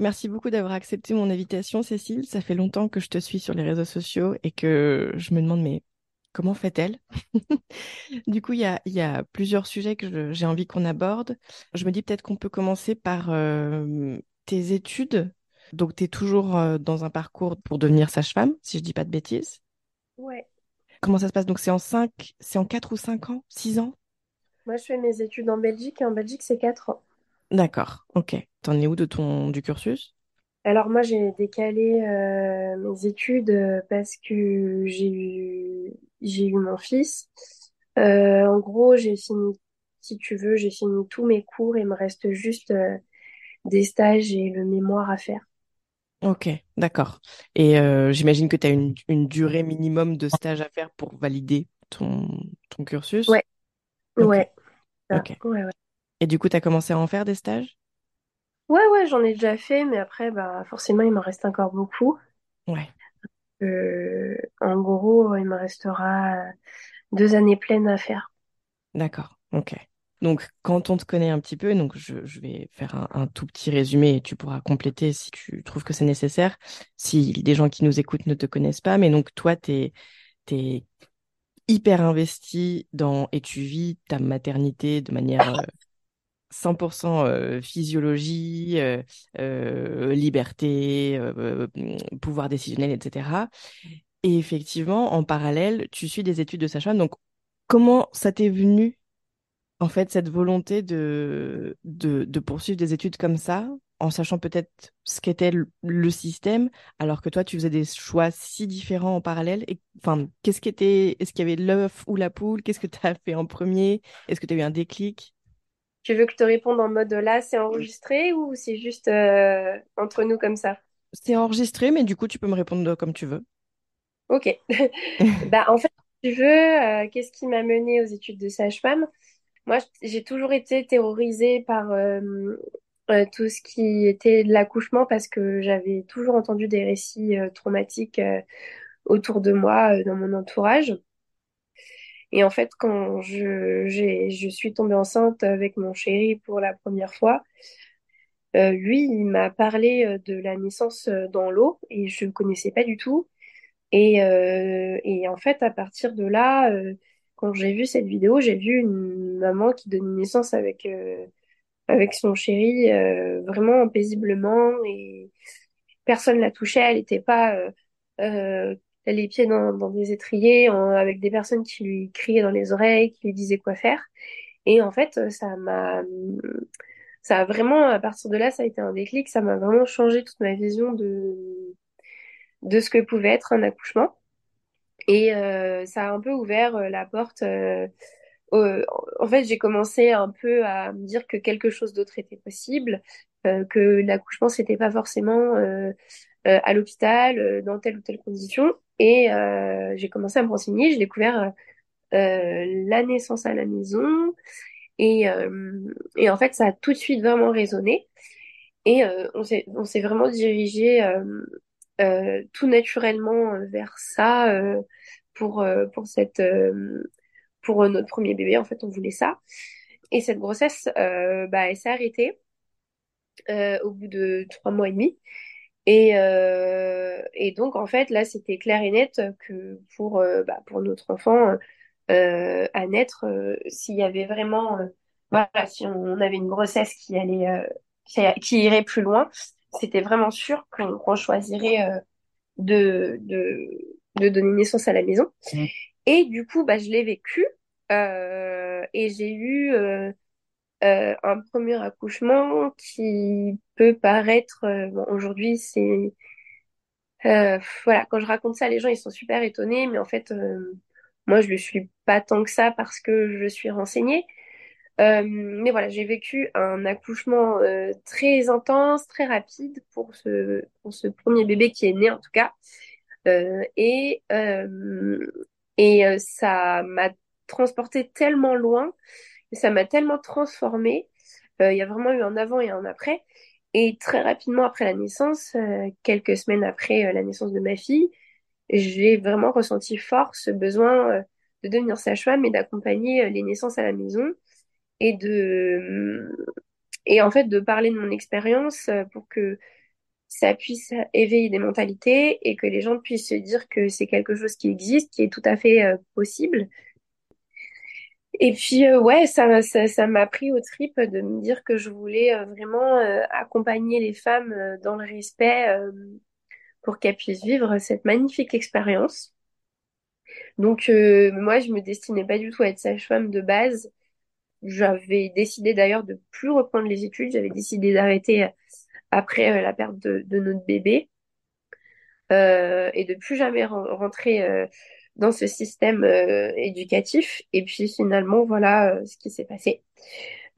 Merci beaucoup d'avoir accepté mon invitation, Cécile. Ça fait longtemps que je te suis sur les réseaux sociaux et que je me demande, mais comment fait-elle? Du coup, il y a, y a, plusieurs sujets que j'ai envie qu'on aborde. Je me dis peut-être qu'on peut commencer par euh, tes études. Donc, tu es toujours euh, dans un parcours pour devenir sage-femme, si je dis pas de bêtises. Ouais. Comment ça se passe? Donc, c'est en 5, c'est en 4 ou 5 ans? 6 ans? Moi, je fais mes études en Belgique et en Belgique, c'est 4 ans. D'accord, ok. T'en es où de ton du cursus? Alors moi, j'ai décalé euh, mes études euh, parce que j'ai eu, j'ai eu mon fils. Euh, en gros, j'ai fini, si tu veux, j'ai fini tous mes cours et il me reste juste euh, des stages et le mémoire à faire. Ok, d'accord. Et j'imagine que tu as une, une durée minimum de stage à faire pour valider ton, ton cursus? Ouais, ça. Ouais, ouais. Et du coup, tu as commencé à en faire des stages? Ouais, ouais, j'en ai déjà fait, mais après, bah, forcément, il m'en reste encore beaucoup. Ouais, Euh, en gros, il me restera deux années pleines à faire. d'accord, ok. Donc, quand on te connaît un petit peu, donc je, je vais faire un, un tout petit résumé et tu pourras compléter si tu trouves que c'est nécessaire, si des gens qui nous écoutent ne te connaissent pas. Mais donc, toi, tu es, hyper investi dans, et tu vis ta maternité de manière euh, 100% euh, physiologie, euh, euh, liberté, pouvoir décisionnel, etc. Et effectivement, en parallèle, tu suis des études de sage-femme. Donc, comment ça t'est venu, en fait, cette volonté de, de, poursuivre des études comme ça, en sachant peut-être ce qu'était le, système, alors que toi, tu faisais des choix si différents en parallèle? Enfin, qu'est-ce qui était, est-ce qu'il y avait l'œuf ou la poule? Qu'est-ce que tu as fait en premier? Est-ce que tu as eu un déclic? Tu veux que je te réponde en mode là, c'est enregistré ou c'est juste euh, entre nous comme ça? C'est enregistré, mais du coup, tu peux me répondre comme tu veux. Ok. Bah, en fait, tu veux, euh, qu'est-ce qui m'a menée aux études de sage-femme? Moi, j'ai toujours été terrorisée par euh, tout ce qui était de l'accouchement parce que j'avais toujours entendu des récits traumatiques autour de moi, dans mon entourage. Et en fait, quand je, suis tombée enceinte avec mon chéri pour la première fois, euh, lui, il m'a parlé euh, de la naissance euh, dans l'eau et je ne connaissais pas du tout. Et, en fait, à partir de là, quand j'ai vu cette vidéo, j'ai vu une maman qui donne naissance avec, avec son chéri vraiment paisiblement et personne la touchait. Elle n'était pas les pieds dans, dans des étriers en- avec des personnes qui lui criaient dans les oreilles, qui lui disaient quoi faire. Et en fait, ça m'a, ça a vraiment, à partir de là, ça a été un déclic. Ça m'a vraiment changé toute ma vision de, de ce que pouvait être un accouchement. Et euh, ça a un peu ouvert euh, la porte. euh, au- en fait, j'ai commencé un peu à me dire que quelque chose d'autre était possible, euh, que l'accouchement, c'était pas forcément euh, à l'hôpital dans telle ou telle condition. Et j'ai commencé à me renseigner. J'ai découvert la naissance à la maison. Et, et en fait, ça a tout de suite vraiment résonné. Et on s'est on s'est vraiment dirigé tout naturellement vers ça pour pour cette pour notre premier bébé. En fait, on voulait ça. Et cette grossesse, euh, bah, elle s'est arrêtée euh, au bout de trois mois et demi. Et, euh, et donc, en fait, là, c'était clair et net que pour, bah, pour notre enfant à naître, s'il y avait vraiment, voilà, si on avait une grossesse qui allait, qui, irait plus loin, c'était vraiment sûr qu'on choisirait de, de, de donner naissance à la maison. Mmh. Et du coup, bah, je l'ai vécu. Euh, et j'ai eu euh, euh, un premier accouchement qui peut paraître, bon, aujourd'hui, c'est... voilà, quand je raconte ça, les gens, ils sont super étonnés, mais en fait, moi, je ne le suis pas tant que ça parce que je suis renseignée. mais voilà, j'ai vécu un accouchement très intense, très rapide pour ce, pour ce premier bébé qui est né en tout cas. et et ça m'a transporté tellement loin, ça m'a tellement transformée. Euh, il y a vraiment eu un avant et un après. Et très rapidement après la naissance, euh, quelques semaines après euh, la naissance de ma fille, j'ai vraiment ressenti fort ce besoin de devenir sage-femme et d'accompagner les naissances à la maison et de et en fait de parler de mon expérience pour que ça puisse éveiller des mentalités et que les gens puissent se dire que c'est quelque chose qui existe, qui est tout à fait possible et puis euh, ouais, ça, ça, m'a pris au trip de me dire que je voulais euh, vraiment euh, accompagner les femmes dans le respect pour qu'elles puissent vivre cette magnifique expérience. Donc moi, je me destinais pas du tout à être sage-femme de base. J'avais décidé d'ailleurs de plus reprendre les études. J'avais décidé d'arrêter après la perte de, de notre bébé et de plus jamais rentrer dans ce système euh, éducatif. Et puis finalement, voilà euh, ce qui s'est passé.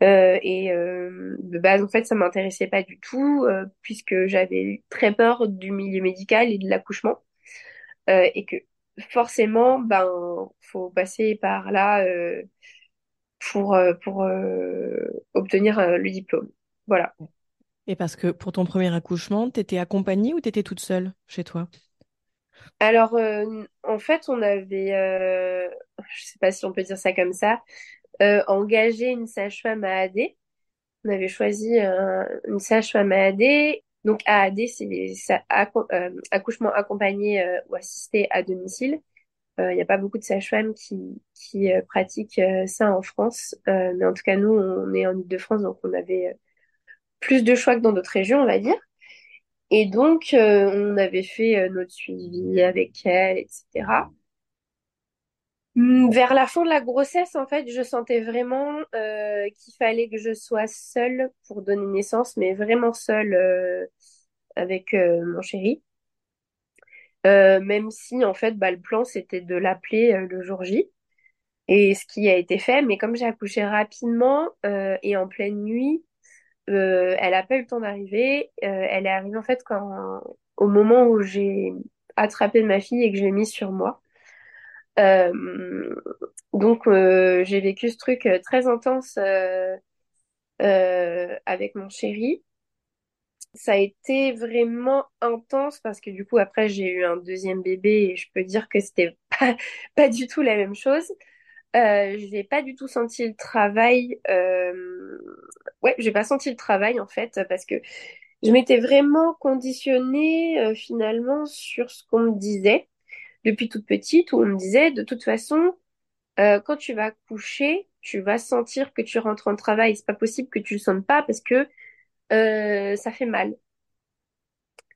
Euh, et de base, en fait, ça m'intéressait pas du tout puisque j'avais très peur du milieu médical et de l'accouchement et que forcément, ben, faut passer par là pour pour obtenir le diplôme. Voilà. Et parce que pour ton premier accouchement, tu étais accompagnée ou tu étais toute seule chez toi? Alors, euh, en fait, on avait, euh, je sais pas si on peut dire ça comme ça, euh, engagé une sage-femme à AD. On avait choisi une sage-femme à AD. Donc, AAD, c'est accouchement accompagné ou assisté à domicile. Il n'y a pas beaucoup de sages-femmes qui, qui pratiquent ça en France. mais en tout cas, nous, on est en Ile-de-France, donc on avait plus de choix que dans d'autres régions, on va dire. Et donc, euh, on avait fait euh, notre suivi avec elle, etc. Hmm, vers la fin de la grossesse, en fait, je sentais vraiment euh, qu'il fallait que je sois seule pour donner naissance, mais vraiment seule avec mon chéri. même si, en fait, bah, le plan, c'était de l'appeler le jour J. Et ce qui a été fait, mais comme j'ai accouché rapidement et en pleine nuit, euh, elle a pas eu le temps d'arriver. Euh, elle est arrivée en fait quand, au moment où j'ai attrapé ma fille et que je l'ai mise sur moi. Euh, donc j'ai vécu ce truc très intense avec mon chéri. Ça a été vraiment intense parce que du coup après j'ai eu un deuxième bébé et je peux dire que c'était pas du tout la même chose. Euh, je n'ai pas du tout senti le travail. Euh... Ouais, j'ai pas senti le travail en fait parce que je m'étais vraiment conditionnée euh, finalement sur ce qu'on me disait depuis toute petite où on me disait de toute façon euh, quand tu vas coucher, tu vas sentir que tu rentres en travail. C'est pas possible que tu le sentes pas parce que ça fait mal.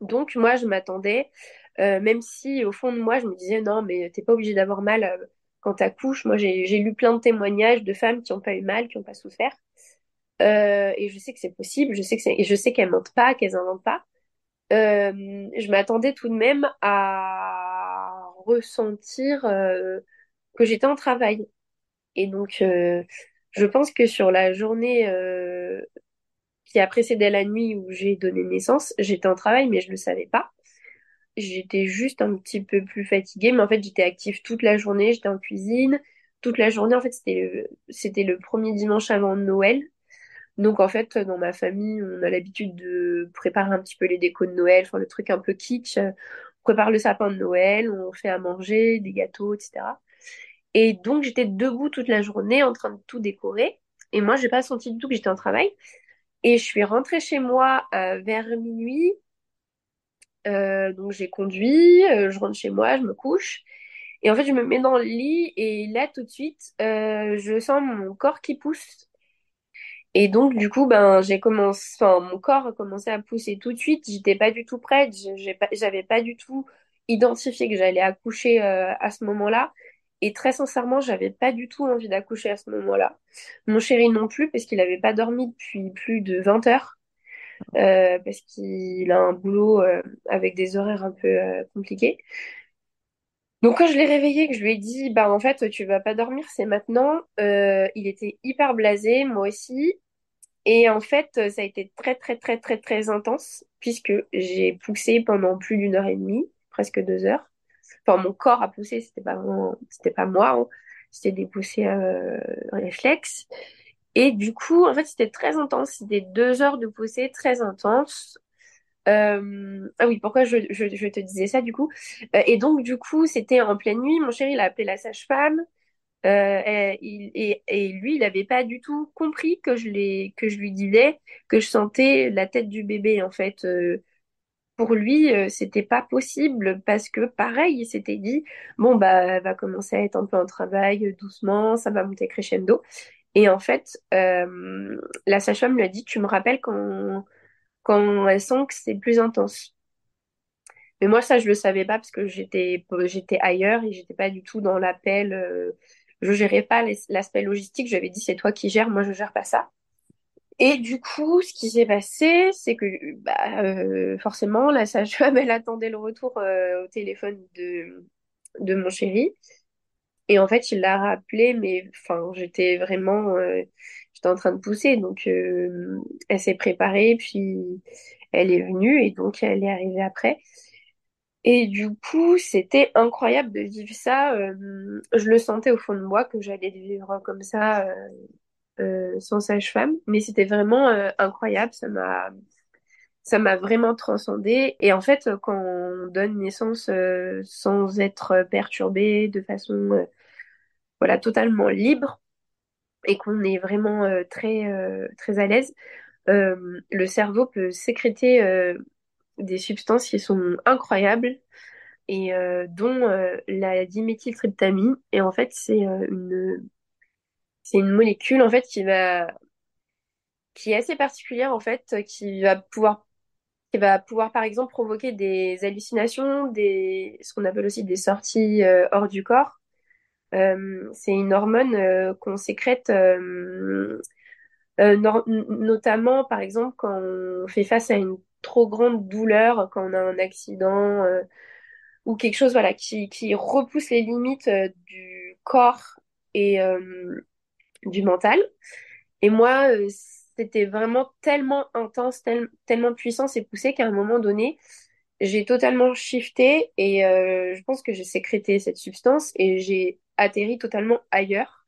Donc moi je m'attendais, même si au fond de moi je me disais non mais t'es pas obligé d'avoir mal quand tu accouches. Moi, j'ai lu plein de témoignages de femmes qui n'ont pas eu mal, qui n'ont pas souffert. Euh, et je sais que c'est possible, je sais que et je sais qu'elles mentent pas, qu'elles inventent pas. Euh, je m'attendais tout de même à ressentir euh, que j'étais en travail. Et donc, je pense que sur la journée qui a précédé la nuit où j'ai donné naissance, j'étais en travail, mais je ne le savais pas. J'étais juste un petit peu plus fatiguée, mais en fait, j'étais active toute la journée, j'étais en cuisine toute la journée. En fait, c'était le, le premier dimanche avant Noël. Donc, en fait, dans ma famille, on a l'habitude de préparer un petit peu les décos de Noël, enfin, le truc un peu kitsch. On prépare le sapin de Noël, on fait à manger, des gâteaux, etc. Et donc, j'étais debout toute la journée en train de tout décorer. Et moi, j'ai pas senti du tout que j'étais en travail. Et je suis rentrée chez moi euh, vers minuit. Euh, donc j'ai conduit, euh, je rentre chez moi, je me couche. Et en fait, je me mets dans le lit et là, tout de suite, je sens mon corps qui pousse. Et donc, du coup, ben, j'ai commencé, enfin, mon corps a commencé à pousser tout de suite. J'étais pas du tout prête. J'avais pas, pas du tout identifié que j'allais accoucher à ce moment-là. Et très sincèrement, j'avais pas du tout envie d'accoucher à ce moment-là. Mon chéri non plus, parce qu'il avait pas dormi depuis plus de 20 heures. Euh, parce qu'il a un boulot euh, avec des horaires un peu euh, compliqués. Donc quand je l'ai réveillé, que je lui ai dit, bah en fait, tu vas pas dormir, c'est maintenant. il était hyper blasé, moi aussi. Et en fait, ça a été très très très très très intense puisque j'ai poussé pendant plus d'une heure et demie, presque deux heures enfin mon corps a poussé, c'était pas pas moi, hein. c'était des poussées réflexes. Et du coup, en fait, c'était très intense. C'était deux heures de poussée très intense. Euh, ah oui, pourquoi je, te disais ça du coup? Euh, Et donc du coup, c'était en pleine nuit. Mon chéri, il a appelé la sage-femme. et, et, lui, il n'avait pas du tout compris que je, lui disais que je sentais la tête du bébé en fait pour lui, euh, c'était pas possible parce que pareil, il s'était dit bon bah elle va commencer à être un peu en travail euh, doucement, ça va monter crescendo. Et en fait, euh, la sage-femme lui a dit tu me rappelles quand quand elle sent que c'est plus intense. Mais moi ça je le savais pas parce que j'étais j'étais ailleurs et j'étais pas du tout dans l'appel. je gérais pas l'aspect logistique. J'avais dit c'est toi qui gères, moi je gère pas ça. Et du coup, ce qui s'est passé, c'est que bah, euh, forcément, la sage-femme, elle attendait le retour euh, au téléphone de, de mon chéri. Et en fait, il l'a rappelé, mais enfin, j'étais vraiment, euh, j'étais en train de pousser, donc elle s'est préparée, puis elle est venue, et donc elle est arrivée après. Et du coup, c'était incroyable de vivre ça. je le sentais au fond de moi que j'allais vivre comme ça euh, sans sage-femme, mais c'était vraiment euh, incroyable. Ça m'a ça m'a vraiment transcendé. Et en fait, quand on donne naissance euh, sans être perturbé, de façon voilà totalement libre, et qu'on est vraiment très très à l'aise, le cerveau peut sécréter des substances qui sont incroyables et dont la diméthyltryptamine. Et en fait, c'est une c'est une molécule en fait qui va qui est assez particulière en fait, qui va pouvoir qui va pouvoir par exemple provoquer des hallucinations, des ce qu'on appelle aussi des sorties euh, hors du corps. Euh, c'est une hormone euh, qu'on sécrète notamment par exemple quand on fait face à une trop grande douleur, quand on a un accident ou quelque chose voilà qui, repousse les limites du corps et du mental. Et moi, c'était vraiment tellement intense, tellement puissant et poussé qu'à un moment donné, j'ai totalement shifté et euh, je pense que j'ai sécrété cette substance et j'ai atterri totalement ailleurs.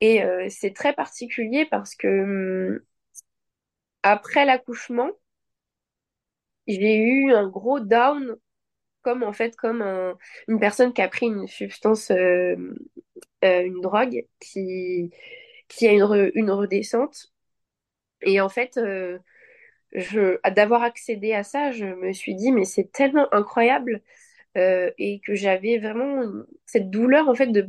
Et euh, c'est très particulier parce que hum, après l'accouchement, j'ai eu un gros down, comme en fait comme une personne qui a pris une substance euh, une drogue qui, a une redescente. Et en fait, euh, je, d'avoir accédé à ça, je me suis dit, mais c'est tellement incroyable euh, et que j'avais vraiment cette douleur en fait de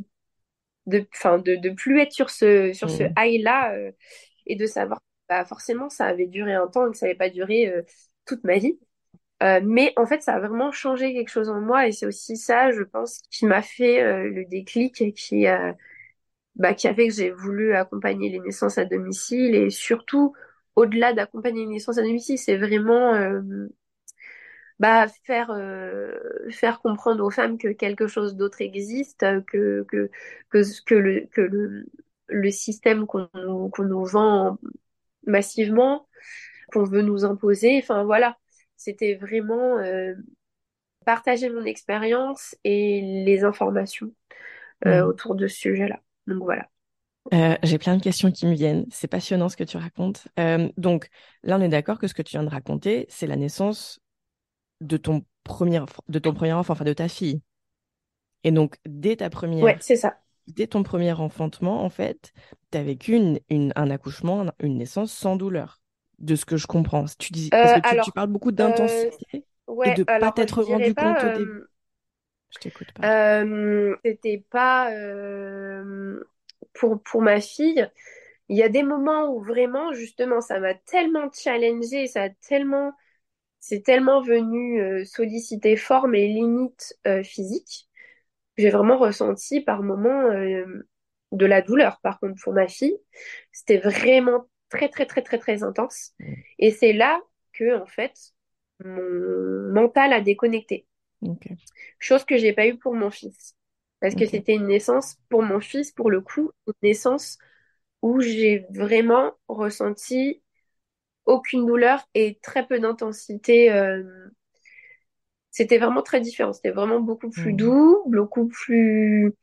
de, fin, de, de plus être sur ce, sur ce mmh. high-là et de savoir bah, forcément ça avait duré un temps et que ça n'avait pas duré toute ma vie. Euh, mais en fait, ça a vraiment changé quelque chose en moi et c'est aussi ça, je pense, qui m'a fait euh, le déclic et qui, bah, qui a fait que j'ai voulu accompagner les naissances à domicile et surtout, au-delà d'accompagner les naissances à domicile, c'est vraiment euh, bah, faire, faire comprendre aux femmes que quelque chose d'autre existe, que, que, que, que, le, que le, le système qu'on qu'on nous vend massivement, qu'on veut nous imposer, enfin voilà c'était vraiment euh, partager mon expérience et les informations euh, Mhm. autour de ce sujet-là. Donc voilà. Euh, j'ai plein de questions qui me viennent. C'est passionnant ce que tu racontes. Euh, donc là, on est d'accord que ce que tu viens de raconter, c'est la naissance de ton premier, de ton premier enfant, enfin de ta fille. Et donc, dès ta Ouais, première, c'est ça. dès ton premier enfantement, en fait, tu as vécu une, une- un accouchement, un- une naissance sans douleur, de ce que je comprends. Tu dis, parce Euh, que tu, parles beaucoup d'intensité et de pas alors je t'être rendu compte pas, au début. Je t'écoute, pardon. euh, c'était pas euh, pour, pour ma fille. Il y a des moments où vraiment, justement, ça m'a tellement challengée, ça a tellement, c'est tellement venu euh, solliciter fort mes limites euh, physiques. J'ai vraiment ressenti par moments euh, de la douleur. Par contre, pour ma fille, c'était vraiment très, très, très, très, très intense. Mm. Et c'est là que, en fait, mon mental a déconnecté. Chose que j'ai pas eu pour mon fils. Parce que c'était une naissance pour mon fils, pour le coup, une naissance où j'ai vraiment ressenti aucune douleur et très peu d'intensité. euh, C'était vraiment très différent. C'était vraiment beaucoup plus Mm. doux, beaucoup plus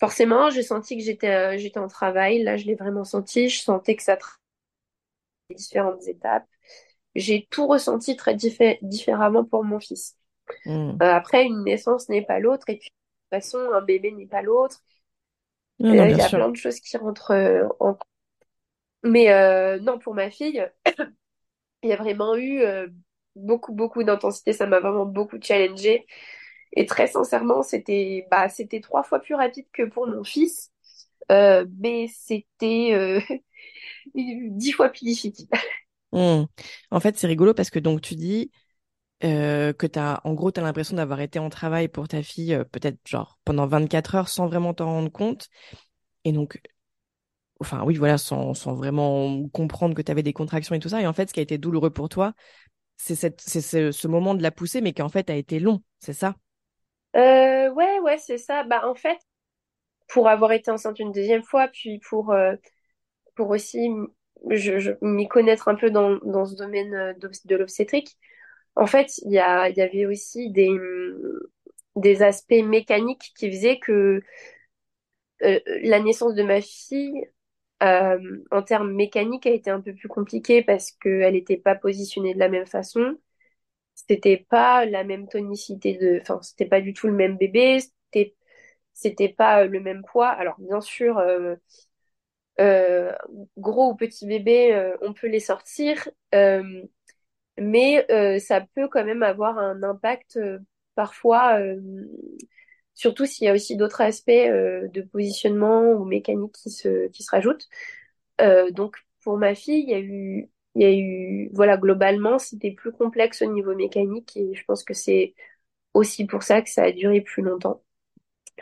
Forcément, j'ai senti que j'étais euh, j'étais en travail. Là, je l'ai vraiment senti. Je sentais que ça traversait différentes étapes. J'ai tout ressenti très diffé- différemment pour mon fils. Mm. Euh, après, une naissance n'est pas l'autre. Et puis, de toute façon, un bébé n'est pas l'autre. Euh, Il y a sûr. plein de choses qui rentrent euh, en... Mais euh, non, pour ma fille, il y a vraiment eu euh, beaucoup, beaucoup d'intensité. Ça m'a vraiment beaucoup challengée. Et très sincèrement, c'était bah, c'était trois fois plus rapide que pour mon fils. Mais c'était dix fois plus difficile. Mm. En fait, c'est rigolo parce que donc tu dis euh, que t'as, en gros, tu as l'impression d'avoir été en travail pour ta fille euh, peut-être genre pendant 24 heures sans vraiment t'en rendre compte. Et donc, enfin oui, voilà, sans, vraiment comprendre que tu avais des contractions et tout ça. Et en fait, ce qui a été douloureux pour toi, c'est ce, moment de la poussée, mais qui en fait a été long, c'est ça? Euh, ouais, ouais, c'est ça. Bah, en fait, pour avoir été enceinte une deuxième fois, puis pour, euh, pour aussi m'y connaître un peu dans, dans ce domaine euh, de l'obstétrique, en fait, il y y avait aussi des, des aspects mécaniques qui faisaient que euh, la naissance de ma fille, euh, en termes mécaniques, a été un peu plus compliquée parce qu'elle n'était pas positionnée de la même façon. C'était pas la même tonicité de, enfin, c'était pas du tout le même bébé, c'était, c'était pas le même poids. Alors, bien sûr, euh, euh, gros ou petit bébé, euh, on peut les sortir, euh, mais euh, ça peut quand même avoir un impact euh, parfois, euh, surtout s'il y a aussi d'autres aspects euh, de positionnement ou mécanique qui se, qui se rajoutent. Euh, donc, pour ma fille, il y a eu, il y a eu, voilà, globalement, c'était plus complexe au niveau mécanique et je pense que c'est aussi pour ça que ça a duré plus longtemps,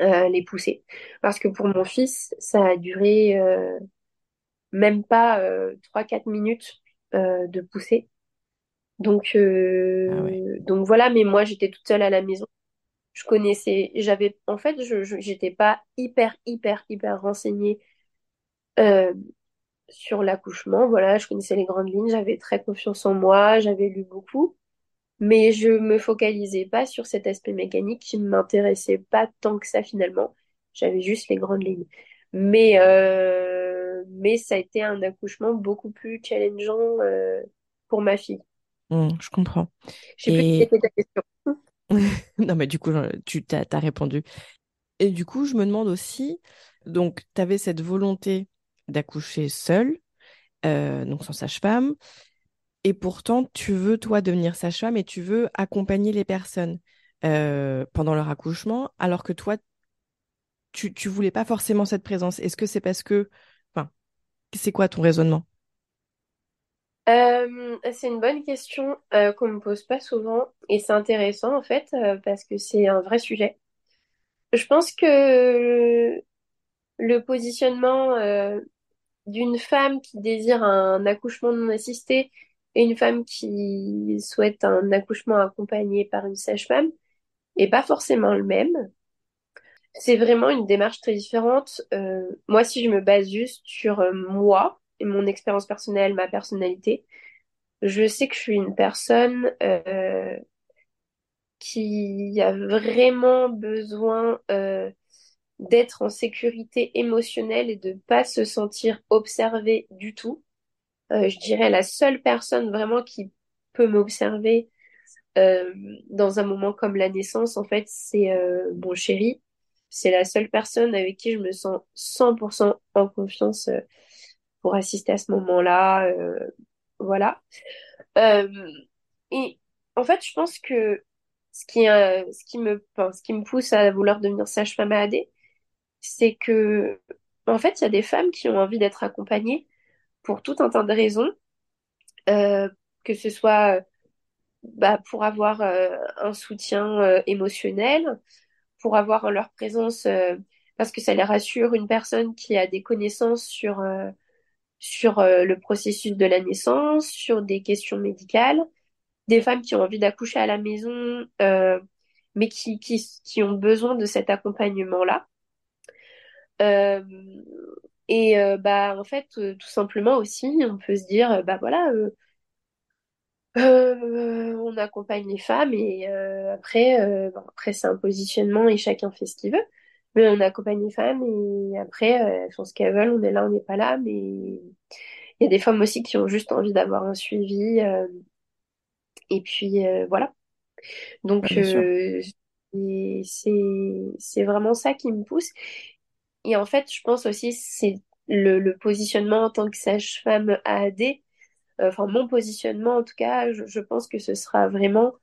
euh, les poussées. Parce que pour mon fils, ça a duré euh, même pas euh, 3-4 minutes de poussée. Donc, Ah ouais. euh, donc voilà, mais moi, j'étais toute seule à la maison. Je connaissais, j'avais, en fait, je, j'étais pas hyper, hyper, hyper renseignée euh, sur l'accouchement. Voilà, je connaissais les grandes lignes, j'avais très confiance en moi, j'avais lu beaucoup. Mais je me focalisais pas sur cet aspect mécanique qui ne m'intéressait pas tant que ça finalement. J'avais juste les grandes lignes. Mais, euh, mais ça a été un accouchement beaucoup plus challengeant euh, pour ma fille. Mm, je comprends. Je sais plus Et était ta question. non, mais du coup, tu t'as, t'as répondu. Et du coup, je me demande aussi, donc, tu avais cette volonté d'accoucher seule, euh, donc sans sage-femme, et pourtant, tu veux, toi, devenir sage-femme et tu veux accompagner les personnes euh, pendant leur accouchement, alors que toi, tu, tu voulais pas forcément cette présence. Est-ce que c'est parce que, enfin, c'est quoi ton raisonnement? Euh, c'est une bonne question euh, qu'on me pose pas souvent et c'est intéressant en fait euh, parce que c'est un vrai sujet. Je pense que le positionnement euh, d'une femme qui désire un accouchement non assisté et une femme qui souhaite un accouchement accompagné par une sage-femme est pas forcément le même. C'est vraiment une démarche très différente. Euh, moi, si je me base juste sur euh, moi mon expérience personnelle, ma personnalité, je sais que je suis une personne euh, qui a vraiment besoin euh, d'être en sécurité émotionnelle et de pas se sentir observé du tout. Euh, je dirais la seule personne vraiment qui peut m'observer euh, dans un moment comme la naissance, en fait, c'est mon chéri. C'est la seule personne avec qui je me sens 100% en confiance pour assister à ce moment-là. voilà. et en fait, je pense que ce qui, euh, ce qui me, enfin, ce qui me pousse à vouloir devenir sage-femme à AD, c'est que, en fait, il y a des femmes qui ont envie d'être accompagnées pour tout un tas de raisons, euh, que ce soit bah, pour avoir euh, un soutien euh, émotionnel, pour avoir en leur présence, euh, parce que ça les rassure, une personne qui a des connaissances sur, sur le processus de la naissance, sur des questions médicales des femmes qui ont envie d'accoucher à la maison, euh, mais qui, qui, qui, ont besoin de cet accompagnement-là. Euh, et euh, bah en fait, tout simplement aussi, on peut se dire, bah voilà, on accompagne les femmes et après, après c'est un positionnement et chacun fait ce qu'il veut. Mais on accompagne les femmes et après, elles font ce qu'elles veulent, on est là, on n'est pas là. Mais il y a des femmes aussi qui ont juste envie d'avoir un suivi et puis euh, voilà. Donc euh, c'est c'est vraiment ça qui me pousse. Et en fait, je pense aussi c'est le, le positionnement en tant que sage-femme AAD. Euh, enfin, mon positionnement en tout cas, je, je, pense que ce sera vraiment,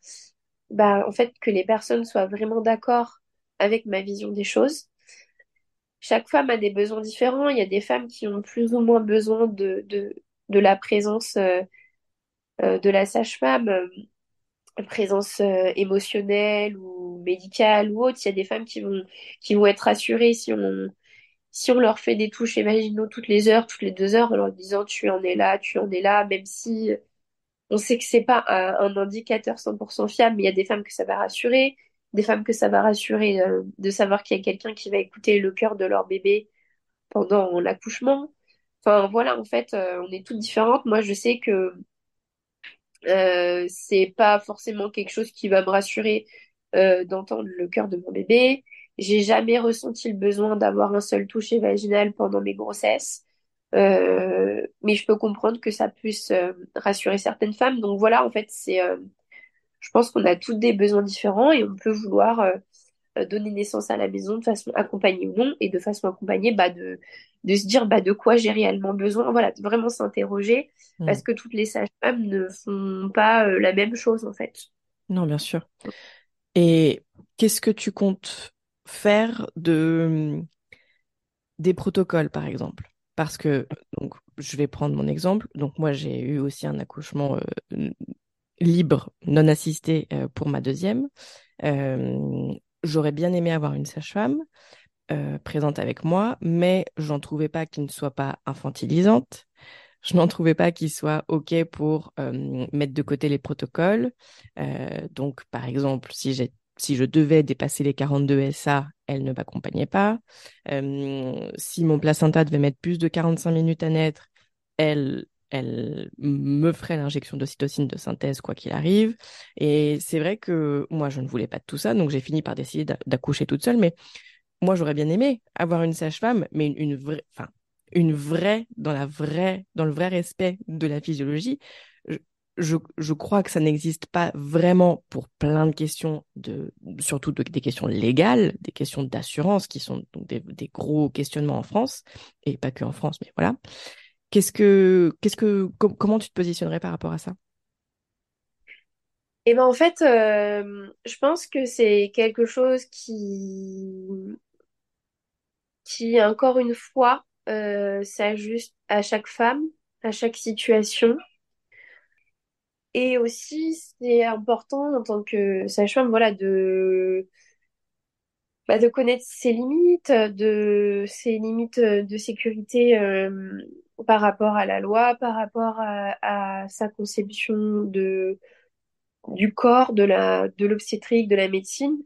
bah, en fait, que les personnes soient vraiment d'accord avec ma vision des choses. Chaque femme a des besoins différents. Il y a des femmes qui ont plus ou moins besoin de, de, la présence euh, euh, de la sage-femme, euh, présence émotionnelle ou médicale ou autre. Il y a des femmes qui vont, qui vont être rassurées si on, si on leur fait des touches vaginaux toutes les heures, toutes les deux heures, en leur disant tu en es là, tu en es là, même si on sait que c'est pas un, indicateur 100% fiable, mais il y a des femmes que ça va rassurer, des femmes que ça va rassurer de savoir qu'il y a quelqu'un qui va écouter le cœur de leur bébé pendant l'accouchement. Enfin voilà, en fait, on est toutes différentes. Moi, je sais que euh, c'est pas forcément quelque chose qui va me rassurer euh, d'entendre le cœur de mon bébé. J'ai jamais ressenti le besoin d'avoir un seul toucher vaginal pendant mes grossesses. Euh, mais je peux comprendre que ça puisse euh, rassurer certaines femmes. Donc voilà, en fait, c'est, euh, je pense qu'on a toutes des besoins différents et on peut vouloir euh, donner naissance à la maison de façon accompagnée ou non, et de façon accompagnée, bah, de, de se dire bah, de quoi j'ai réellement besoin. Voilà, vraiment s'interroger, mm. parce que toutes les sages-femmes ne font pas euh, la même chose, en fait. Non, bien sûr. Et qu'est-ce que tu comptes faire de des protocoles, par exemple? Parce que, donc, je vais prendre mon exemple. Donc, moi, j'ai eu aussi un accouchement euh, libre, non assisté pour ma deuxième. Euh, j'aurais bien aimé avoir une sage-femme euh, présente avec moi, mais j'en trouvais pas qui ne soit pas infantilisante. Je n'en trouvais pas qui soit OK pour euh, mettre de côté les protocoles. Euh, donc, par exemple, si, si je devais dépasser les 42 SA, elle ne m'accompagnait pas. Euh, si mon placenta devait mettre plus de 45 minutes à naître, elle elle me ferait l'injection d'ocytocine de synthèse quoi qu'il arrive. Et c'est vrai que moi, je ne voulais pas de tout ça, donc j'ai fini par décider d'accoucher toute seule. Mais moi, j'aurais bien aimé avoir une sage-femme, mais une, vraie, enfin, une vraie, dans la vraie, dans le vrai respect de la physiologie. Je, je, crois que ça n'existe pas vraiment pour plein de questions, de, surtout des questions légales, des questions d'assurance qui sont donc des, des, gros questionnements en France, et pas que en France, mais voilà. Qu'est-ce que, qu'est-ce que, comment tu te positionnerais par rapport à ça? Eh ben en fait, euh, je pense que c'est quelque chose qui, qui encore une fois, euh, s'ajuste à chaque femme, à chaque situation. Et aussi, c'est important en tant que sage-femme, voilà, de bah, de connaître ses limites, de ses limites de sécurité euh, par rapport à la loi, par rapport à, sa conception de, du corps, de de l'obstétrique, de la médecine.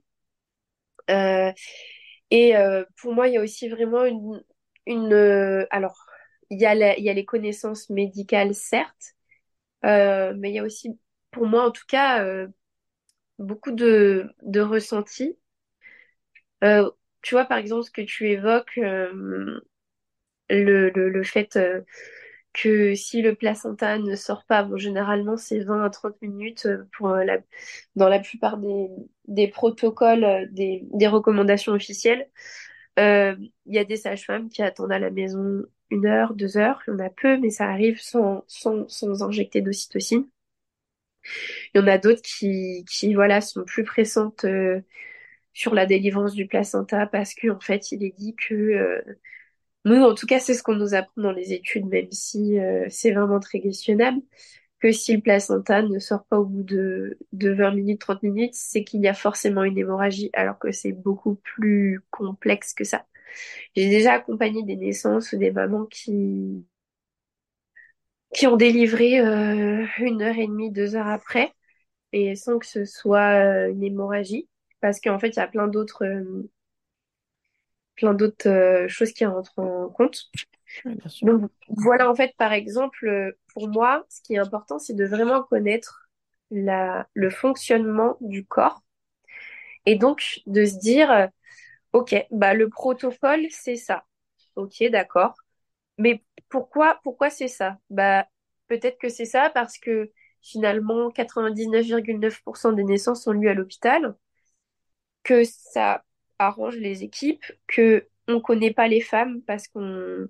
Euh, et euh, pour moi, il y a aussi vraiment une, une euh, alors, il y a il y a les connaissances médicales, certes, mais il y a aussi, pour moi en tout cas, beaucoup de, de ressentis. Tu vois, par exemple, ce que tu évoques, le, le, le fait euh, que si le placenta ne sort pas, bon, généralement c'est 20 à 30 minutes pour la, dans la plupart des, des protocoles, des, des recommandations officielles. Il y a des sages-femmes qui attendent à la maison une heure, deux heures, il y en a peu, mais ça arrive sans, sans, sans injecter d'ocytocine. Il y en a d'autres qui, qui voilà, sont plus pressantes euh, sur la délivrance du placenta parce qu'en en fait, il est dit que euh, nous, en tout cas, c'est ce qu'on nous apprend dans les études, même si euh, c'est vraiment très questionnable, que si le placenta ne sort pas au bout de, de 20 minutes, 30 minutes, c'est qu'il y a forcément une hémorragie, alors que c'est beaucoup plus complexe que ça. J'ai déjà accompagné des naissances des mamans qui qui ont délivré euh, une heure et demie, deux heures après, et sans que ce soit euh, une hémorragie, parce qu'en fait, il y a plein d'autres euh, plein d'autres choses qui rentrent en compte. Donc voilà, en fait, par exemple, pour moi, ce qui est important, c'est de vraiment connaître la, le fonctionnement du corps, et donc de se dire, ok, bah le protocole, c'est ça. Ok, d'accord. Mais pourquoi, pourquoi c'est ça? Bah, peut-être que c'est ça parce que finalement, 99,9% des naissances sont lieues à l'hôpital, que ça arrange les équipes, que on connaît pas les femmes parce qu'on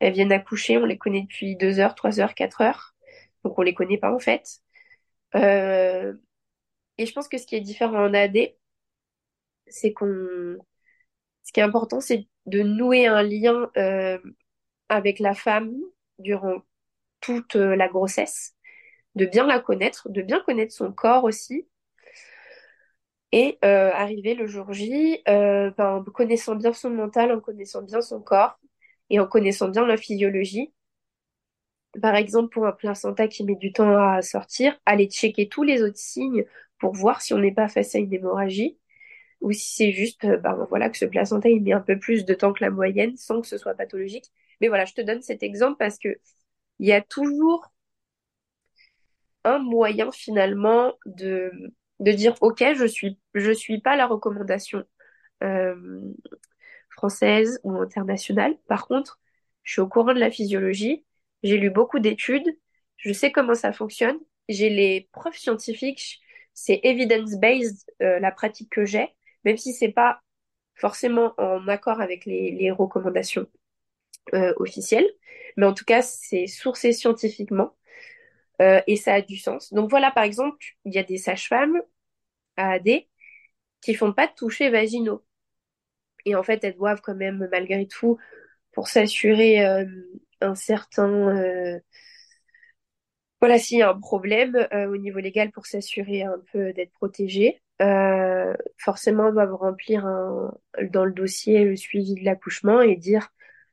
elles viennent accoucher, on les connaît depuis 2 heures, 3 heures, 4 heures, donc on les connaît pas en fait. Euh, et je pense que ce qui est différent en AD, c'est qu'on, ce qui est important, c'est de nouer un lien euh, avec la femme durant toute euh, la grossesse, de bien la connaître, de bien connaître son corps aussi. Et euh, arriver le jour J, euh, ben, en connaissant bien son mental, en connaissant bien son corps et en connaissant bien la physiologie. Par exemple, pour un placenta qui met du temps à sortir, aller checker tous les autres signes pour voir si on n'est pas face à une hémorragie ou si c'est juste ben, voilà, que ce placenta il met un peu plus de temps que la moyenne sans que ce soit pathologique. Mais voilà, je te donne cet exemple parce que il y a toujours un moyen finalement de, de dire ok je suis je suis pas la recommandation euh, française ou internationale. Par contre je suis au courant de la physiologie. J'ai lu beaucoup d'études. Je sais comment ça fonctionne. J'ai les preuves scientifiques. C'est evidence based euh, la pratique que j'ai même si c'est pas forcément en accord avec les, les recommandations euh, officielles. Mais en tout cas, c'est sourcé scientifiquement euh, et ça a du sens. Donc voilà, par exemple, il y a des sages-femmes à AD qui font pas de toucher vaginaux. Et en fait, elles doivent quand même, malgré tout, pour s'assurer euh, un certain... Euh, voilà, s'il y a un problème au niveau légal pour s'assurer un peu d'être protégées, forcément, elles doivent remplir dans le dossier le suivi de l'accouchement et dire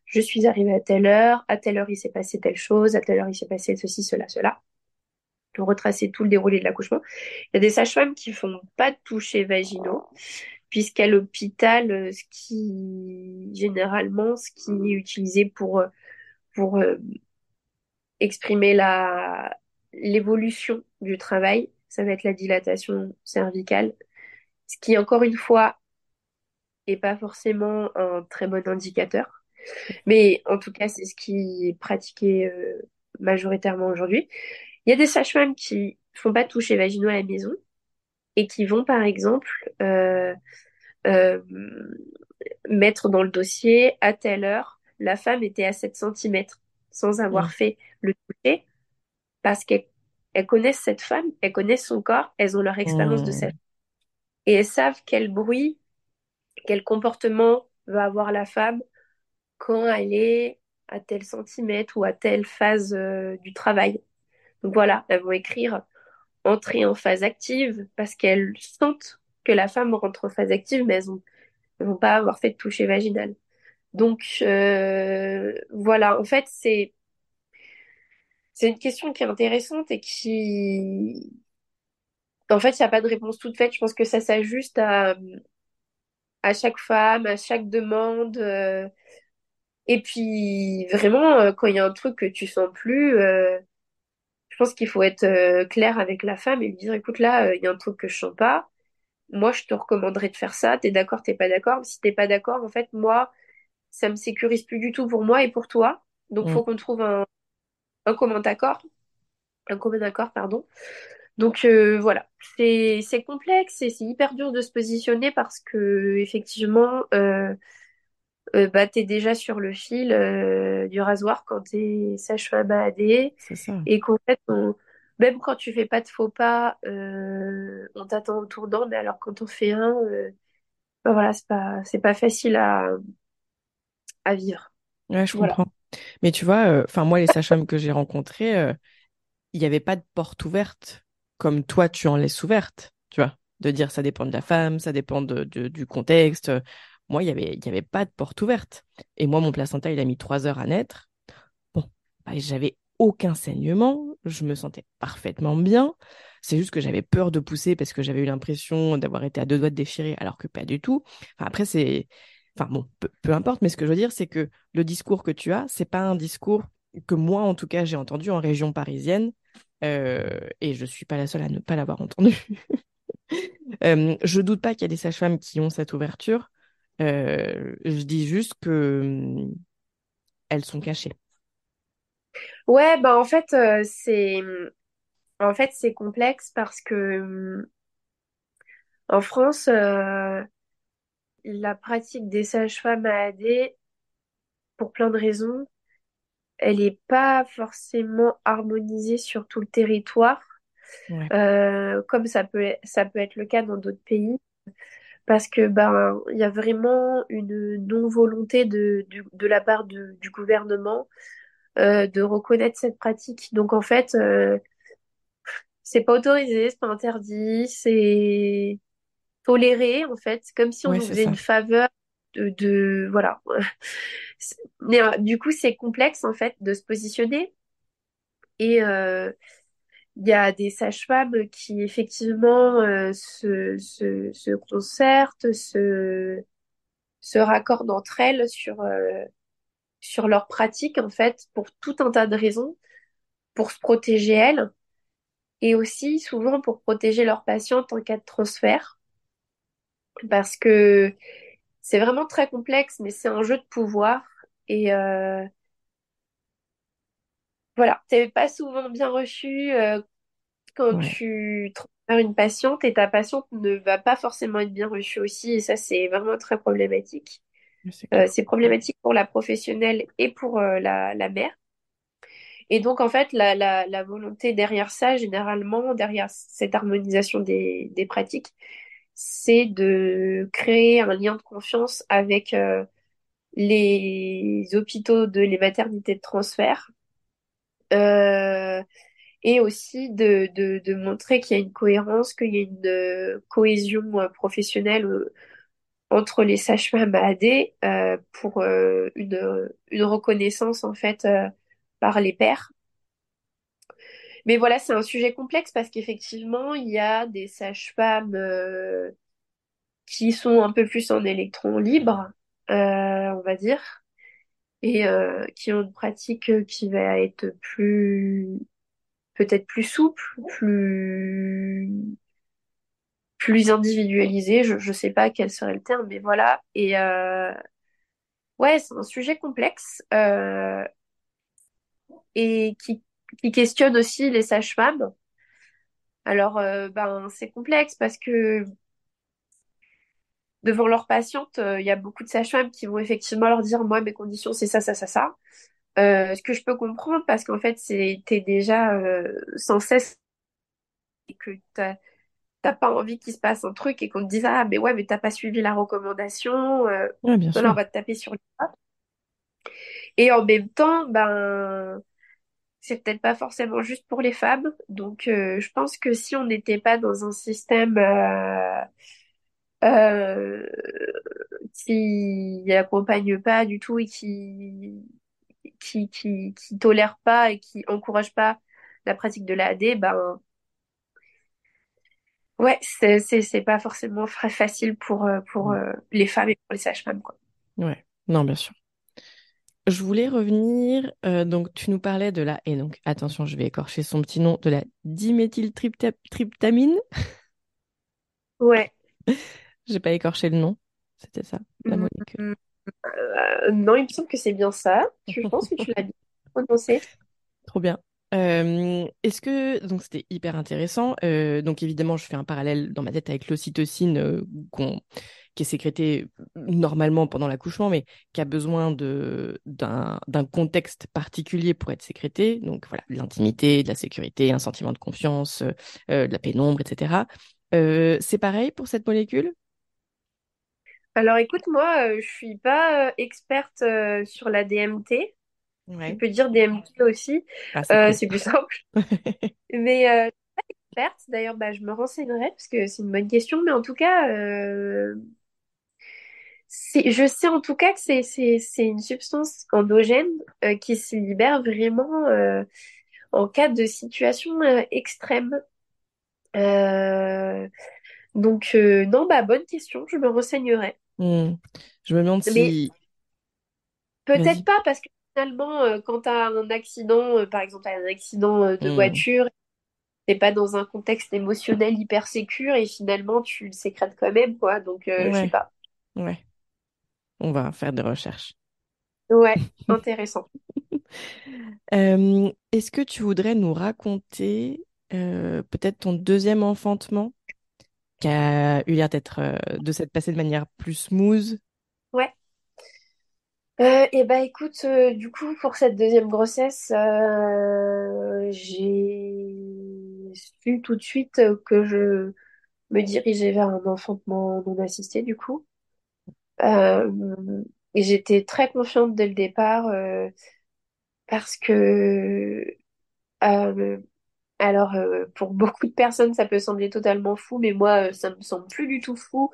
je suis arrivée à telle heure, à telle heure il s'est passé telle chose, à telle heure il s'est passé ceci, cela, cela. Retracer tout le déroulé de l'accouchement. Il y a des sages-femmes qui font pas de toucher vaginaux, puisqu'à l'hôpital, euh, ce qui, généralement, ce qui est utilisé pour, euh, euh, exprimer l'évolution du travail, ça va être la dilatation cervicale, ce qui, encore une fois, est pas forcément un très bon indicateur. Mais en tout cas, c'est ce qui est pratiqué majoritairement aujourd'hui. Il y a des sages-femmes qui font pas de toucher vaginaux à la maison et qui vont, par exemple, euh, euh, mettre dans le dossier à telle heure, la femme était à 7 cm sans avoir mmh. fait le toucher parce qu'elles connaissent cette femme, elles connaissent son corps, elles ont leur expérience de mmh. cette et elles savent quel bruit, quel comportement va avoir la femme quand elle est à tel centimètre ou à telle phase euh, du travail. Donc voilà, elles vont écrire entrer en phase active parce qu'elles sentent que la femme rentre en phase active, mais elles ne vont pas avoir fait de toucher vaginal. Donc euh, voilà, en fait, c'est une question qui est intéressante et qui en fait, il n'y a pas de réponse toute faite. Je pense que ça s'ajuste à chaque femme, à chaque demande. Euh, et puis, vraiment, euh, quand il y a un truc que tu sens plus, je pense qu'il faut être euh, clair avec la femme et lui dire, écoute, là, il y a un truc que je sens pas. Moi, je te recommanderais de faire ça. T'es d'accord, t'es pas d'accord. Si t'es pas d'accord, en fait, moi, ça me sécurise plus du tout pour moi et pour toi. Donc, faut Mm. qu'on trouve un, un commun accord. Un commun accord, pardon. Donc euh, voilà, c'est c'est complexe et c'est hyper dur de se positionner parce que effectivement, euh, bah t'es déjà sur le fil euh, du rasoir quand t'es sage-femme AD C'est ça. et qu'en fait, on- même quand tu fais pas de faux pas, euh, on t'attend au tournant, mais alors quand on fait un, euh, bah voilà, c'est pas c'est pas facile à à vivre. Ouais, je Voilà. comprends. Mais tu vois, enfin moi, les sages-femmes que j'ai rencontrées, il n'y avait pas de porte ouverte comme toi, tu en laisses ouverte, tu vois, de dire ça dépend de la femme, ça dépend de, de- du contexte. Moi, il y avait, y avait pas de porte ouverte. Et moi, mon placenta, il a mis trois heures à naître. Bon, bah, j'avais aucun saignement, je me sentais parfaitement bien. C'est juste que j'avais peur de pousser parce que j'avais eu l'impression d'avoir été à deux doigts de déchirer, alors que pas du tout. Enfin, après, c'est, enfin bon, peu, importe. Mais ce que je veux dire, c'est que le discours que tu as, c'est pas un discours que moi, en tout cas, j'ai entendu en région parisienne. Euh, et je suis pas la seule à ne pas l'avoir entendu. Euh, je doute pas qu'il y a des sages-femmes qui ont cette ouverture. Euh, je dis juste que hum, elles sont cachées. Ouais, bah en fait, euh, c'est en fait c'est complexe parce que hum, en France, euh, la pratique des sages-femmes à AD, pour plein de raisons, elle n'est pas forcément harmonisée sur tout le territoire, Ouais, comme ça peut, ça peut être le cas dans d'autres pays, parce que ben il y a vraiment une non-volonté de, du- de la part de- du gouvernement euh, de reconnaître cette pratique. Donc en fait, euh, c'est pas autorisé, c'est pas interdit, c'est toléré en fait, comme si on nous faisait une faveur de, de voilà. Mais euh, du coup, c'est complexe en fait de se positionner. Et euh, il y a des sages-femmes qui effectivement euh, se, se, se concertent, se, se raccordent entre elles sur, euh, sur leur pratique en fait pour tout un tas de raisons, pour se protéger elles et aussi souvent pour protéger leurs patientes en cas de transfert. Parce que c'est vraiment très complexe, mais c'est un jeu de pouvoir. Et euh, voilà, t'es pas souvent bien reçu euh, quand Ouais, tu transfères une patiente et ta patiente ne va pas forcément être bien reçue aussi. Et ça, c'est vraiment très problématique. c'est Euh, clair. c'est problématique pour la professionnelle et pour euh, la, la mère. Et donc, en fait, la, la, la volonté derrière ça, généralement, derrière cette harmonisation des, des pratiques, c'est de créer un lien de confiance avec euh, les hôpitaux de les maternités de transfert et aussi de, de, montrer qu'il y a une cohérence, qu'il y a une euh, cohésion euh, professionnelle euh, entre les sages-femmes AD euh, pour euh, une, une reconnaissance en fait euh, par les pairs. Mais voilà, c'est un sujet complexe parce qu'effectivement, il y a des sages-femmes euh, qui sont un peu plus en électron libre, euh, on va dire, et euh, qui ont une pratique euh, qui va être plus, peut-être plus souple, plus, plus individualisée. Je, je sais pas quel serait le terme, mais voilà. Et euh, ouais, c'est un sujet complexe et qui, qui questionne aussi les sages-femmes. Alors, ben, c'est complexe parce que devant leurs patientes, euh, il y a beaucoup de sages-femmes qui vont effectivement leur dire, moi, mes conditions, c'est ça, ça, ça, ça. Euh, ce que je peux comprendre parce qu'en fait, c'est, t'es déjà euh, sans cesse et que t'as, t'as pas envie qu'il se passe un truc et qu'on te dise, ah, mais ouais, mais t'as pas suivi la recommandation. Euh, Ouais, bien on va te taper sur les doigts. Et en même temps, ben, c'est peut-être pas forcément juste pour les femmes. Donc, euh, je pense que si on n'était pas dans un système euh, euh, qui accompagne pas du tout et qui qui, qui, qui tolère pas et qui encourage pas la pratique de l'AD, ben ouais, c'est c'est c'est pas forcément très facile pour euh, pour euh, les femmes et pour les sages-femmes quoi. Ouais, non, bien sûr. je voulais revenir. euh, donc, tu nous parlais de la. Et donc, attention, je vais écorcher son petit nom de la diméthyltryptamine. Ouais. J'ai pas écorché le nom. C'était ça, la molécule. Euh, non, il me semble que c'est bien ça. Je pense que tu l'as bien prononcé? Trop bien. Euh, est-ce que donc c'était hyper intéressant. Euh, donc évidemment, je fais un parallèle dans ma tête avec l'ocytocine qu'on- qui est sécrétée normalement pendant l'accouchement, mais qui a besoin d'un contexte particulier pour être sécrétée. Donc voilà, de l'intimité, de la sécurité, un sentiment de confiance, de la pénombre, etc. C'est pareil pour cette molécule? Alors écoute, moi, euh, je suis pas euh, experte euh, sur la DMT. Tu Ouais. peux dire DMT aussi. Ah, c'est Euh, c'est plus simple. Mais euh, experte, d'ailleurs, bah, je me renseignerai parce que c'est une bonne question. Mais en tout cas, euh, c'est, je sais en tout cas que c'est, c'est, c'est une substance endogène euh, qui se libère vraiment euh, en cas de situation euh, extrême. Euh, donc, euh, non, bah, bonne question, je me renseignerai. Hmm. Je me demande Mais si... peut-être Vas-y. pas parce que finalement, euh, quand tu as un accident, euh, par exemple, t'as un accident euh, de Hmm. voiture, t'es pas dans un contexte émotionnel hyper sécure et finalement, tu le sécrètes quand même, quoi. Donc, euh, je sais Ouais, pas. ouais. On va faire des recherches. Ouais, intéressant. Euh, est-ce que tu voudrais nous raconter euh, peut-être ton deuxième enfantement? Qui a eu l'air d'être euh, de s'être passé de manière plus smooth? Ouais. Euh, et bah écoute, euh, du coup, pour cette deuxième grossesse, euh, j'ai su tout de suite que je me dirigeais vers un enfantement non assisté, du coup. Et j'étais très confiante dès le départ parce que, alors, euh, pour beaucoup de personnes, ça peut sembler totalement fou, mais moi, euh, ça me semble plus du tout fou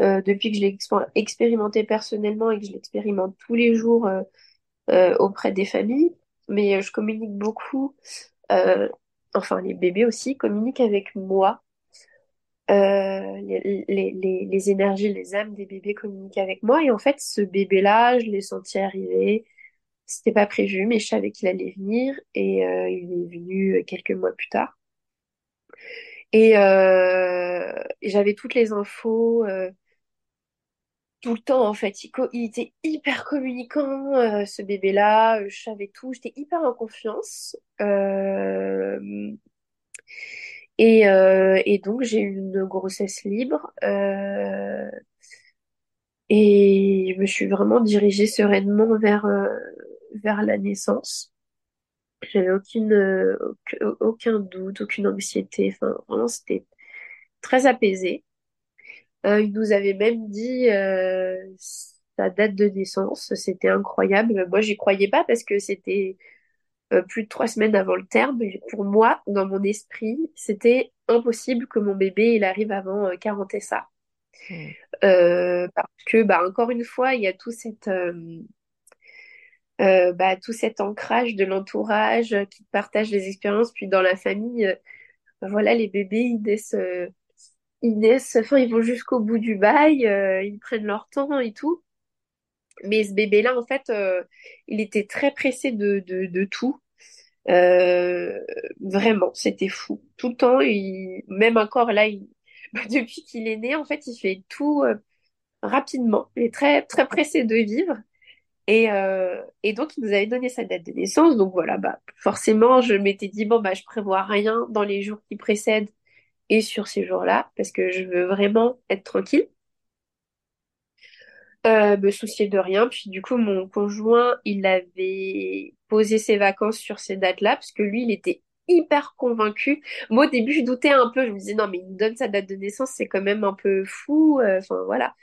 euh, depuis que je l'ai exp- expérimenté personnellement et que je l'expérimente tous les jours euh, auprès des familles. Mais je communique beaucoup, enfin les bébés aussi communiquent avec moi. Les, les, les, les énergies, les âmes des bébés communiquent avec moi. Et en fait, ce bébé-là, je l'ai senti arriver. C'était pas prévu, mais je savais qu'il allait venir. Et euh, il est venu quelques mois plus tard. Et, euh, j'avais toutes les infos euh, tout le temps, en fait. Il, était hyper communicant, euh, ce bébé-là. Je savais tout. J'étais hyper en confiance. Euh, et, euh, et donc, j'ai eu une grossesse libre. Euh, Et je me suis vraiment dirigée sereinement vers, euh, vers la naissance. J'avais aucune, aucun doute, aucune anxiété. Enfin, vraiment, c'était très apaisé. Euh, il nous avait même dit euh, sa date de naissance. C'était incroyable. Moi, j'y croyais pas parce que c'était euh, plus de trois semaines avant le terme. Et pour moi, dans mon esprit, c'était impossible que mon bébé il arrive avant euh, 40 et ça. Hmm. Euh, parce que, bah, encore une fois, il y a tout cette, euh, bah, tout cet ancrage de l'entourage euh, qui partage les expériences. Puis dans la famille, euh, voilà, les bébés, ils naissent, ils naissent, enfin, ils vont jusqu'au bout du bail, ils prennent leur temps et tout. Mais ce bébé-là, en fait, il était très pressé de, de, tout. Vraiment, c'était fou. Tout le temps, même encore là, depuis qu'il est né, en fait, il fait tout rapidement. Il est très, très pressé de vivre. Et, euh, et donc, il nous avait donné sa date de naissance. Donc voilà, bah, forcément, je m'étais dit, bon, bah, je prévois rien dans les jours qui précèdent et sur ces jours-là, parce que je veux vraiment être tranquille, euh, me soucier de rien. Puis du coup, mon conjoint, il avait posé ses vacances sur ces dates-là, parce que lui, il était hyper convaincu. Moi, au début, je doutais un peu. Je me disais, non, mais il me donne sa date de naissance, c'est quand même un peu fou. Euh, Enfin, voilà.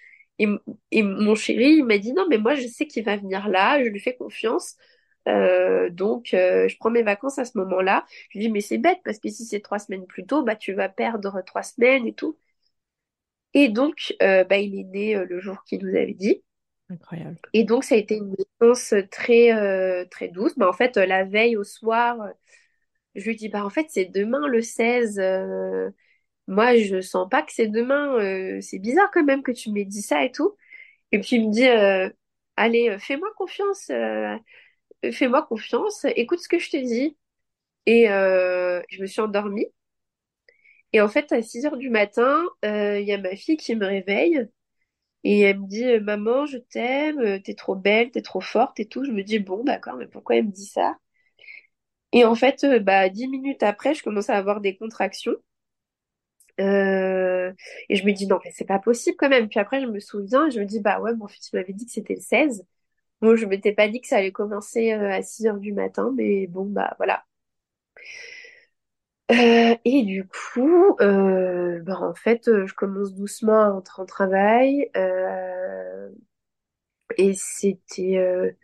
Et, et mon chéri, il m'a dit, non, mais moi, je sais qu'il va venir là, je lui fais confiance. Euh, donc, euh, je prends mes vacances à ce moment-là. Je lui dis, mais c'est bête, parce que si c'est trois semaines plus tôt, bah, tu vas perdre trois semaines et tout. Et donc, euh, bah, il est né le jour qu'il nous avait dit. Incroyable. Et donc, ça a été une naissance très, très douce. Bah, en fait, la veille au soir, je lui dis, bah, en fait, c'est demain le 16. Euh, moi, je sens pas que c'est demain. euh, c'est bizarre quand même que tu m'aies dit ça et tout. Et puis, il me dit, euh, allez, fais-moi confiance, fais-moi confiance, écoute ce que je te dis. Et je me suis endormie. Et en fait, à 6 heures du matin, il y a ma fille qui me réveille. Et elle me dit, maman, je t'aime, t'es trop belle, t'es trop forte et tout. Je me dis, bon, d'accord, mais pourquoi elle me dit ça? Et en fait, bah, dix minutes après, je commence à avoir des contractions. Euh, et je me dis, non, mais c'est pas possible quand même. Puis après, je me souviens, je me dis, bah ouais, mon fils m'avait dit que c'était le 16. Bon, je m'étais pas dit que ça allait commencer euh, à 6 heures du matin, mais bon, bah voilà. Euh, et du coup, bah, en fait, je commence doucement à entrer en travail. et c'était,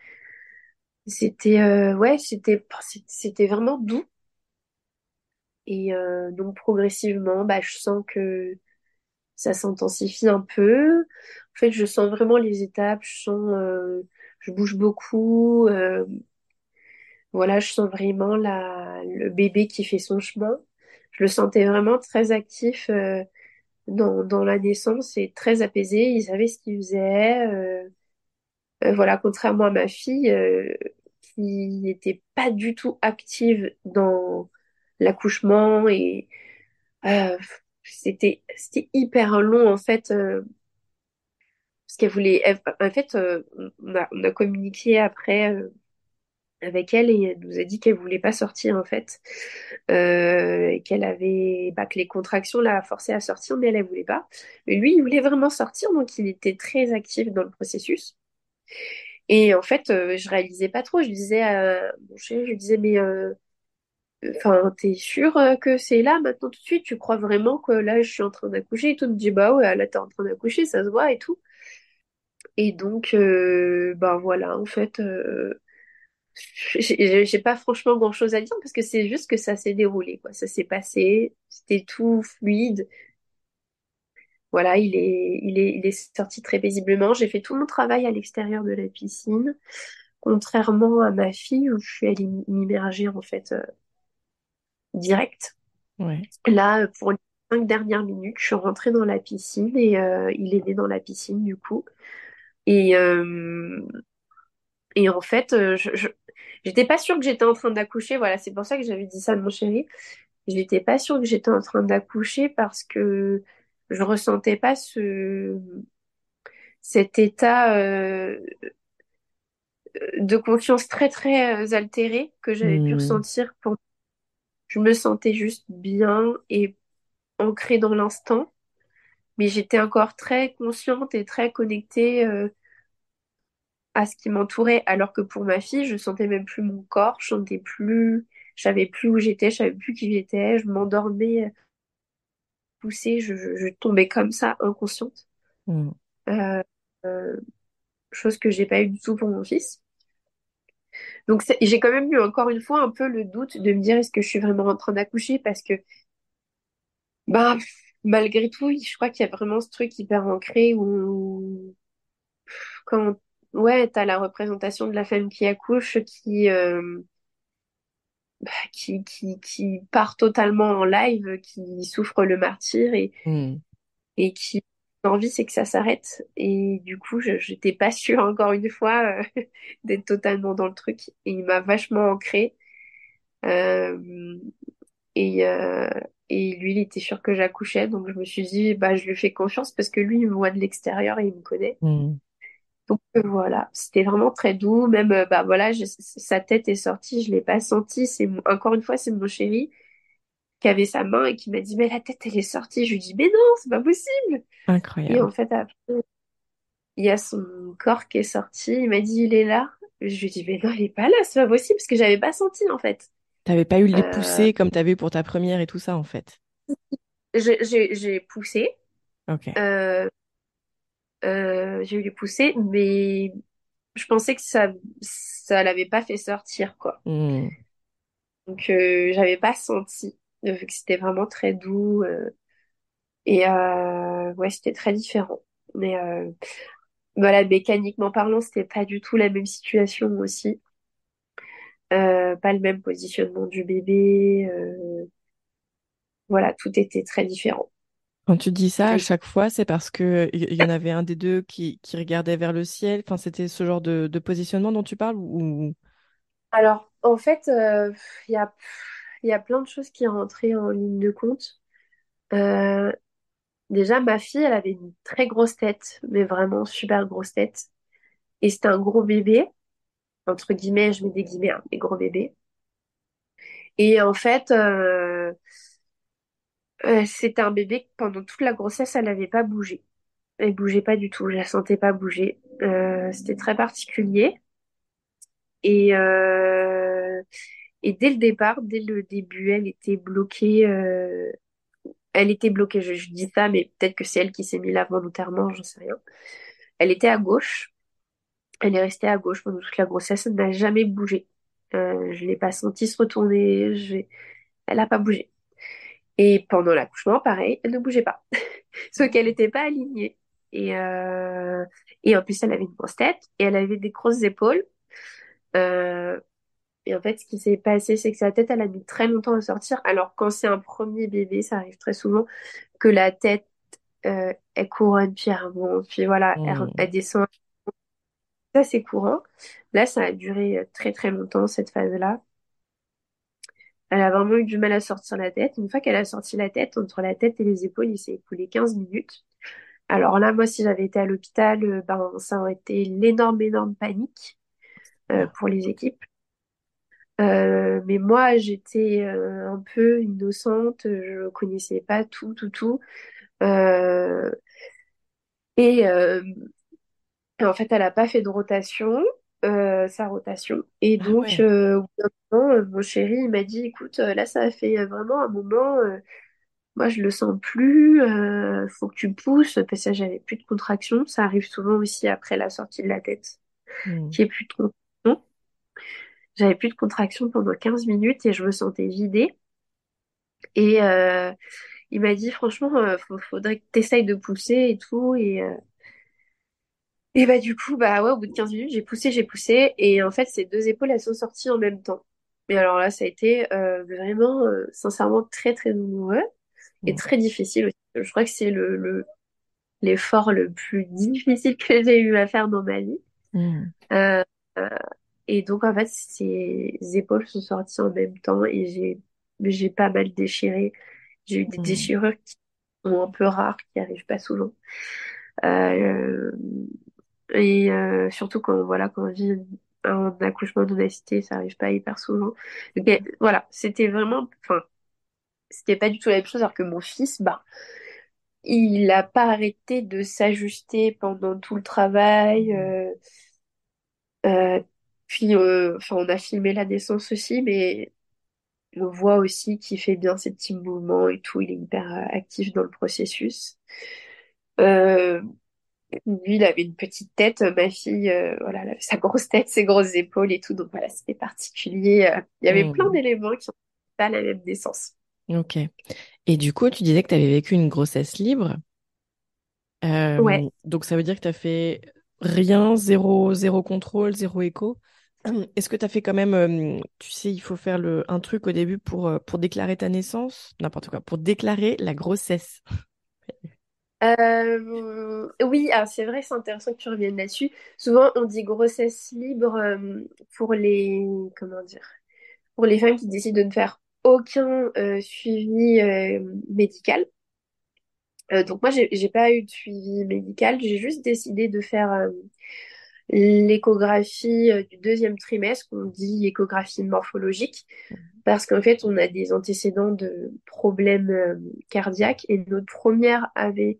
c'était, ouais, c'était, c'était vraiment doux. Et euh, donc progressivement, bah, je sens que ça s'intensifie un peu. En fait, je sens vraiment les étapes, je sens, euh, je bouge beaucoup. Euh, voilà, je sens vraiment la, le bébé qui fait son chemin. Je le sentais vraiment très actif dans, dans la naissance et très apaisé. Il savait ce qu'il faisait. voilà, contrairement à ma fille qui n'était pas du tout active dans l'accouchement et euh, c'était c'était hyper long en fait euh, parce qu'elle voulait en fait euh, on, a, communiqué après avec elle et elle nous a dit qu'elle voulait pas sortir en fait. Et qu'elle avait bah, que les contractions l'a forcé à sortir mais elle elle voulait pas. Mais lui il voulait vraiment sortir donc il était très actif dans le processus. Et en fait je réalisais pas trop. Je disais à mon je lui disais mais Enfin, t'es sûr euh, que c'est là maintenant tout de suite? Tu crois vraiment que là je suis en train d'accoucher? Et tout? Me dit bah ouais, là t'es en train d'accoucher, ça se voit et tout. Et donc, euh, ben voilà, en fait, euh, j'ai pas franchement grand-chose à dire parce que c'est juste que ça s'est déroulé, quoi. Ça s'est passé, c'était tout fluide. Voilà, il est, il est, il est sorti très paisiblement. J'ai fait tout mon travail à l'extérieur de la piscine, contrairement à ma fille où je suis allée m'immerger en fait direct. Là, pour les cinq dernières minutes, je suis rentrée dans la piscine et euh, il est né dans la piscine du coup. Et, euh, et en fait, euh, je, j'étais pas sûre que j'étais en train d'accoucher. Voilà, c'est pour ça que j'avais dit ça à mon chéri. J'étais pas sûre que j'étais en train d'accoucher parce que je ressentais pas ce cet état de conscience très très altéré que j'avais pu hmm. ressentir pour je me sentais juste bien et ancrée dans l'instant, mais j'étais encore très consciente et très connectée euh, à ce qui m'entourait, alors que pour ma fille, je sentais même plus mon corps, je sentais plus, je savais plus où j'étais, je savais plus qui j'étais, je m'endormais, poussée, je, je, tombais comme ça, inconsciente. Mm. Euh, euh, chose que j'ai pas eu du tout pour mon fils. Donc j'ai quand même eu encore une fois un peu le doute de me dire est-ce que je suis vraiment en train d'accoucher? Parce que bah malgré tout je crois qu'il y a vraiment ce truc hyper ancré où quand ouais t'as la représentation de la femme qui accouche qui euh, bah, qui, qui, qui part totalement en live, qui souffre le martyr et, hmm. et qui envie, c'est que ça s'arrête. Et du coup, je n'étais pas sûre, encore une fois, euh, d'être totalement dans le truc. Et il m'a vachement ancré. Euh, et, euh, et lui, il était sûr que j'accouchais. Donc, je me suis dit, bah, je lui fais confiance parce que lui, il me voit de l'extérieur et il me connaît. Mm. Donc, voilà, c'était vraiment très doux. Même, bah, voilà, sa tête est sortie, je l'ai pas senti. C'est, encore une fois, c'est mon chéri qui avait sa main et qui m'a dit mais la tête elle est sortie. Je lui dis mais non c'est pas possible. Incroyable. Et en fait après il y a son corps qui est sorti. Il m'a dit il est là. Je lui dis mais non il est pas là c'est pas possible parce que j'avais pas senti en fait. T'avais pas eu les euh... poussées comme t'avais eu pour ta première et tout ça en fait. J'ai poussé. Ok. Euh, euh, j'ai eu les poussées mais je pensais que ça ça l'avait pas fait sortir quoi. Hmm. Donc euh, j'avais pas senti vu que c'était vraiment très doux. Euh, et euh, ouais, c'était très différent. Mais euh, voilà, mécaniquement parlant, c'était pas du tout la même situation aussi. pas le même positionnement du bébé. voilà, tout était très différent. Quand tu dis ça, à chaque fois, c'est parce que il y en avait un des deux qui, qui regardait vers le ciel. Enfin, c'était ce genre de, de positionnement dont tu parles ou... Alors, en fait, euh, il y a, il y a plein de choses qui rentraient en ligne de compte. Euh, déjà, ma fille, elle avait une très grosse tête, mais vraiment super grosse tête. Et c'était un gros bébé, entre guillemets, je mets des guillemets, hein, des gros bébés. Et en fait, euh, euh, c'était un bébé que pendant toute la grossesse, elle n'avait pas bougé. Elle bougeait pas du tout, je la sentais pas bouger. Euh, c'était très particulier. Et, et dès le départ, dès le début, elle était bloquée. euh, Elle était bloquée, je, je dis ça, mais peut-être que c'est elle qui s'est mise là volontairement, j'en sais rien. Elle était à gauche. Elle est restée à gauche pendant toute la grossesse. Elle n'a jamais bougé. Euh, je l'ai pas sentie se retourner. Je... Elle n'a pas bougé. Et pendant l'accouchement, pareil, elle ne bougeait pas. Sauf qu'elle n'était pas alignée. Et, euh, et en plus, elle avait une grosse tête et elle avait des grosses épaules. Euh, et en fait, ce qui s'est passé, c'est que sa tête, elle a mis très longtemps à sortir. Alors, quand c'est un premier bébé, ça arrive très souvent que la tête, euh, elle couronne, puis elle remonte, puis voilà, elle, Hmm. elle descend. Ça, c'est courant. Là, ça a duré euh, très très longtemps, cette phase-là. Elle a vraiment eu du mal à sortir la tête. Une fois qu'elle a sorti la tête, entre la tête et les épaules, il s'est écoulé 15 minutes. Alors là, moi, si j'avais été à l'hôpital, euh, ben, ça aurait été l'énorme, énorme panique euh, pour les équipes. Euh, mais moi, j'étais euh, un peu innocente, je connaissais pas tout, tout, tout. Euh, et, et en fait, elle a pas fait de rotation, sa rotation. Et Ah donc, ouais. euh, au bout d'un moment, euh, mon chéri, il m'a dit, écoute, euh, là, ça a fait vraiment un moment, euh, moi, je le sens plus, euh, faut que tu pousses, parce que j'avais plus de contractions. Ça arrive souvent aussi après la sortie de la tête, Hmm. qu'il n'y ait plus de contractions. J'avais plus de contractions pendant 15 minutes et je me sentais vidée. Et euh, il m'a dit, franchement, euh, faudrait que tu essayes de pousser et tout. Et, euh, et bah du coup, bah ouais, au bout de 15 minutes, j'ai poussé, j'ai poussé. Et en fait, ces deux épaules, elles sont sorties en même temps. Et alors là, ça a été euh, vraiment, euh, sincèrement, très, très douloureux et Hmm. très difficile aussi. Je crois que c'est le, le, l'effort le plus difficile que j'ai eu à faire dans ma vie. Euh, euh, et donc, en fait, ces épaules sont sorties en même temps et j'ai, j'ai pas mal déchiré. J'ai eu des Hmm. déchirures qui sont un peu rares, qui arrivent pas souvent. Euh, et euh, surtout quand, voilà, quand on vit un accouchement non assisté, ça arrive pas hyper souvent. Donc, euh, voilà, c'était vraiment, enfin, c'était pas du tout la même chose, alors que mon fils, bah, il a pas arrêté de s'ajuster pendant tout le travail. euh, euh, puis, euh, enfin, on a filmé la naissance aussi, mais on voit aussi qu'il fait bien ses petits mouvements et tout. Il est hyper euh, actif dans le processus. Euh, lui, il avait une petite tête. Ma fille, euh, voilà, elle avait sa grosse tête, ses grosses épaules et tout. Donc voilà, c'était particulier. Il y avait plein Hmm. d'éléments qui n'ont pas la même naissance. Ok. Et du coup, tu disais que tu avais vécu une grossesse libre. Ouais. Euh, donc ça veut dire que tu as fait rien, zéro, zéro contrôle, zéro écho? Est-ce que tu as fait quand même, euh, tu sais, il faut faire le, un truc au début pour, euh, pour déclarer ta naissance, n'importe quoi, pour déclarer la grossesse. Euh, oui, alors c'est vrai, c'est intéressant que tu reviennes là-dessus. Souvent, on dit grossesse libre pour les, comment dire, pour les femmes qui décident de ne faire aucun suivi médical. Donc moi, j'ai pas eu de suivi médical, j'ai juste décidé de faire l'échographie euh, du deuxième trimestre, qu'on dit échographie morphologique, parce qu'en fait, on a des antécédents de problèmes euh, cardiaques et notre première avait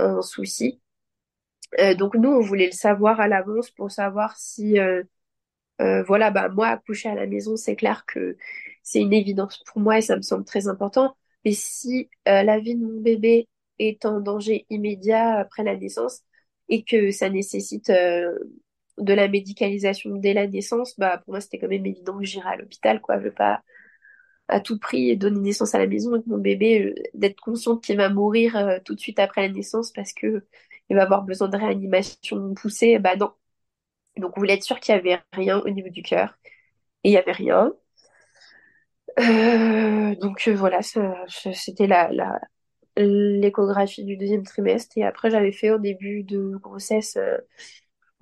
un souci. Euh, donc nous, on voulait le savoir à l'avance pour savoir si, euh, euh, voilà, bah moi, accoucher à la maison, c'est clair que c'est une évidence pour moi et ça me semble très important. Mais si euh, la vie de mon bébé est en danger immédiat après la naissance et que ça nécessite euh, de la médicalisation dès la naissance, bah pour moi, c'était quand même évident que j'irais à l'hôpital, quoi. Je veux pas à tout prix donner naissance à la maison avec mon bébé, euh, d'être consciente qu'il va mourir euh, tout de suite après la naissance parce que il va avoir besoin de réanimation poussée, bah non. Donc on voulait être sûr qu'il y avait rien au niveau du cœur et il y avait rien. Euh, donc voilà, c'était l'échographie du deuxième trimestre et après j'avais fait au début de grossesse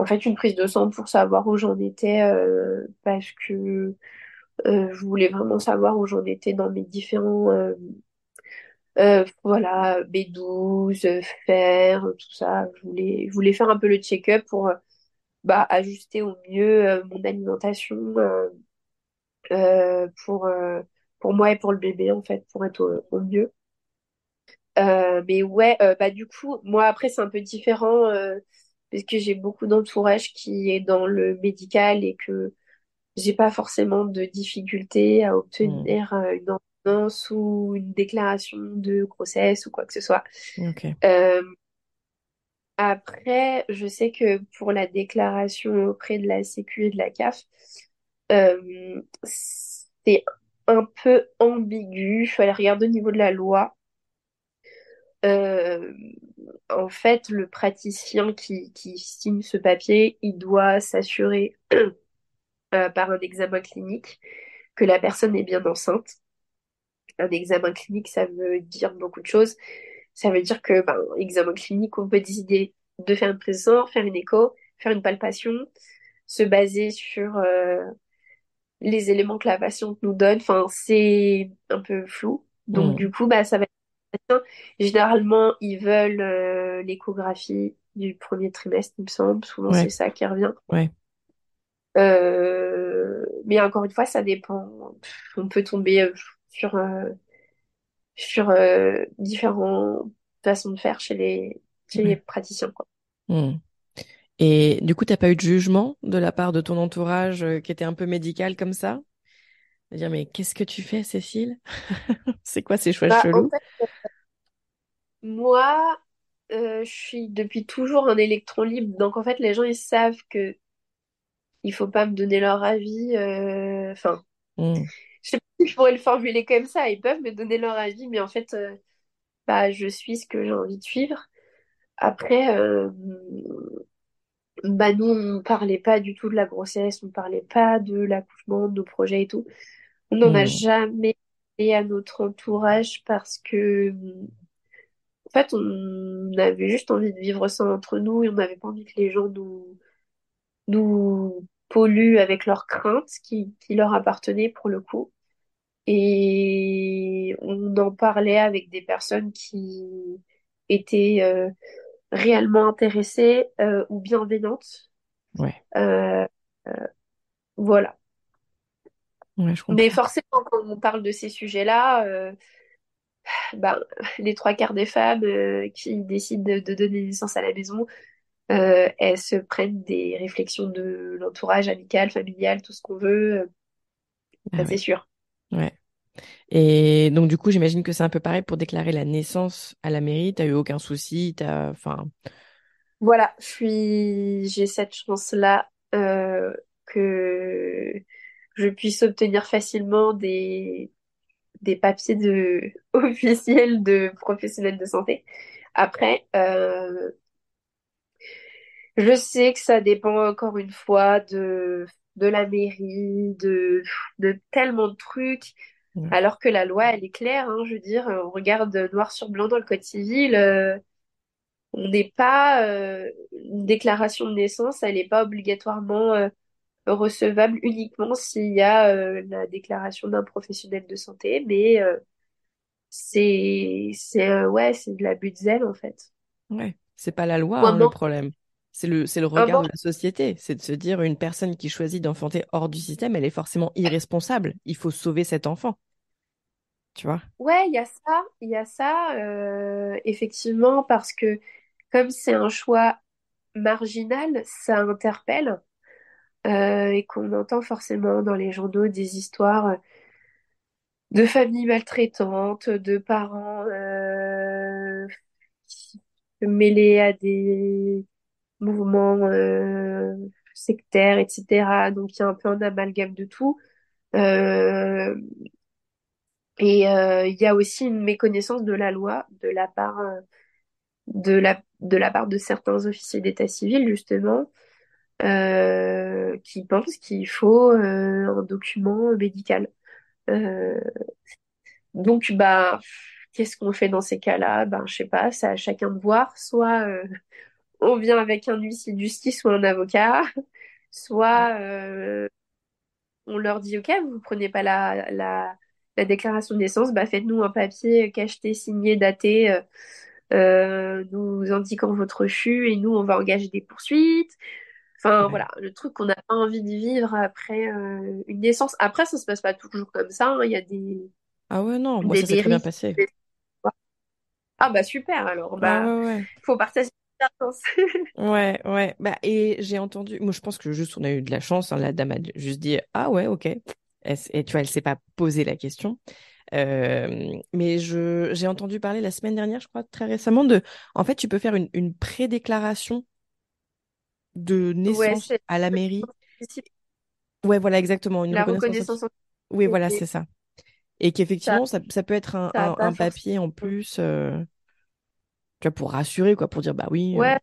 en fait une prise de sang pour savoir où j'en étais euh, parce que euh, je voulais vraiment savoir où j'en étais dans mes différents voilà B12 fer tout ça. Je voulais je voulais faire un peu le check-up pour bah, ajuster au mieux mon alimentation pour pour moi et pour le bébé en fait pour être au mieux. Euh, mais ouais, euh, bah du coup, moi après c'est un peu différent euh, parce que j'ai beaucoup d'entourage qui est dans le médical et que j'ai pas forcément de difficulté à obtenir Hmm. une ordonnance ou une déclaration de grossesse ou quoi que ce soit. Ok. Euh, après, je sais que pour la déclaration auprès de la Sécu et de la CAF, euh, c'est un peu ambigu. Il fallait regarder au niveau de la loi. Euh, en fait, le praticien qui, qui signe ce papier, il doit s'assurer euh, par un examen clinique que la personne est bien enceinte. Un examen clinique, ça veut dire beaucoup de choses. Ça veut dire que, ben, examen clinique, on peut décider de faire une prise de sang, faire une écho, faire une palpation, se baser sur euh, les éléments que la patiente nous donne. Enfin, c'est un peu flou. Donc, Hmm. du coup, bah, ça va. Généralement, ils veulent euh, l'échographie du premier trimestre, il me semble. Souvent, c'est ça qui revient. Ouais. Euh, mais encore une fois, ça dépend. On peut tomber euh, sur, euh, sur différentes façons de faire chez les, chez les praticiens, quoi. Hmm. Et du coup, t'as pas eu de jugement de la part de ton entourage qui était un peu médical comme ça? Dire, mais qu'est-ce que tu fais, Cécile? C'est quoi ces choix Bah, en chelous? fait, moi, euh, je suis depuis toujours un électron libre. Donc, en fait, les gens, ils savent que il faut pas me donner leur avis. euh, Enfin, Hmm. je sais pas si je pourrais le formuler comme ça. Ils peuvent me donner leur avis, mais en fait, euh, bah, je suis ce que j'ai envie de suivre. Après, euh, bah, nous, on parlait pas du tout de la grossesse, on parlait pas de l'accouchement, de nos projets et tout. On n'en a Hmm. jamais parlé à notre entourage parce que, en fait, on avait juste envie de vivre ça entre nous et on n'avait pas envie que les gens nous, nous polluent avec leurs craintes qui, qui leur appartenaient pour le coup. Et on en parlait avec des personnes qui étaient euh, réellement intéressées euh, ou bienveillantes. Ouais. Euh, voilà. Ouais, je Mais forcément, quand on parle de ces sujets-là, ben, les trois quarts des femmes euh, qui décident de, de donner naissance à la maison, euh, elles se prennent des réflexions de l'entourage amical, familial, tout ce qu'on veut, euh, Ah c'est sûr. Ouais. Et donc, du coup, j'imagine que c'est un peu pareil pour déclarer la naissance à la mairie. T'as eu aucun souci, t'as, enfin, Voilà, je suis, j'ai cette chance-là euh, que je puisse obtenir facilement des, des papiers de officiels de professionnels de santé. Après, euh, je sais que ça dépend encore une fois de, de la mairie, de, de tellement de trucs, alors que la loi, elle est claire, hein, je veux dire, on regarde noir sur blanc dans le code civil, euh, on n'est pas, euh, une déclaration de naissance, elle n'est pas obligatoirement recevable uniquement s'il y a euh, la déclaration d'un professionnel de santé, mais euh, c'est, c'est, euh, ouais, c'est de l'abus de zèle en fait. Ouais. C'est pas la loi, hein, le problème. C'est le, c'est le regard de la société. C'est de se dire une personne qui choisit d'enfanter hors du système, elle est forcément irresponsable. Il faut sauver cet enfant. Tu vois? Ouais, il y a ça, il y a ça, euh, effectivement, parce que comme c'est un choix marginal, ça interpelle euh, et qu'on entend forcément dans les journaux des histoires de familles maltraitantes, de parents euh, mêlés à des mouvements euh, sectaires, etc. Donc il y a un peu un amalgame de tout. Euh, et euh, il y a aussi une méconnaissance de la loi de la part euh, de la, de la part de certains officiers d'état civil, justement, euh, qui pensent qu'il faut euh, un document médical. Euh, donc, bah, qu'est-ce qu'on fait dans ces cas-là? Ben, je sais pas, c'est à chacun de voir. Soit on vient avec un huissier de justice ou un avocat, soit on leur dit, OK, vous prenez pas la, la, la déclaration de naissance, bah, faites-nous un papier cacheté, signé, daté, nous indiquant votre CHU et nous, on va engager des poursuites. Enfin, voilà, le truc qu'on n'a pas envie de vivre après euh, une naissance. Après, ça se passe pas toujours comme ça. hein. Il y a des, Ah ouais, non, moi des ça s'est très bien passé. Ah bah super, alors, Ah bah, ouais, ouais. faut partager. Ouais, ouais. Bah, et j'ai entendu, moi je pense que juste on a eu de la chance, hein, la dame a juste dit Ah ouais, ok. Elle et tu vois, elle s'est pas posé la question. Euh, mais je, j'ai entendu parler la semaine dernière, je crois, très récemment, de. En fait, tu peux faire une, une pré-déclaration de naissance à la mairie. Ouais, voilà, exactement. Une la reconnaissance. reconnaissance en Oui, voilà, c'est ça. Et qu'effectivement, ça, ça peut être un, papier en plus, euh, tu vois, pour rassurer, quoi, pour dire Bah oui. euh, Ouais,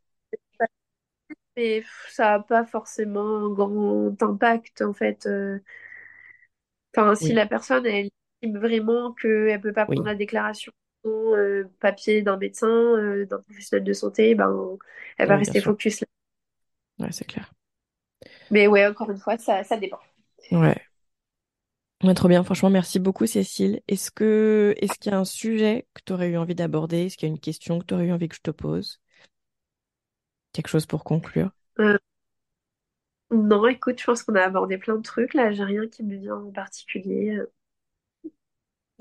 mais ça n'a pas forcément un grand impact en fait. euh. Enfin, si oui, la personne elle estime vraiment qu'elle ne peut pas prendre oui, la déclaration euh, papier d'un médecin, d'un professionnel de santé, ben elle va oui, rester focus là. Ouais, c'est clair. Mais ouais, encore une fois, ça, ça dépend. Ouais. Ouais, trop bien. Franchement, merci beaucoup, Cécile. Est-ce que, est-ce qu'il y a un sujet que tu aurais eu envie d'aborder? Est-ce qu'il y a une question que tu aurais eu envie que je te pose? Quelque chose pour conclure? Euh, non, écoute, je pense qu'on a abordé plein de trucs là. J'ai rien qui me vient en particulier.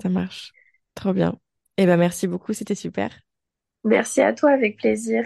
Ça marche. Trop bien. Eh ben, merci beaucoup. C'était super. Merci à toi, avec plaisir.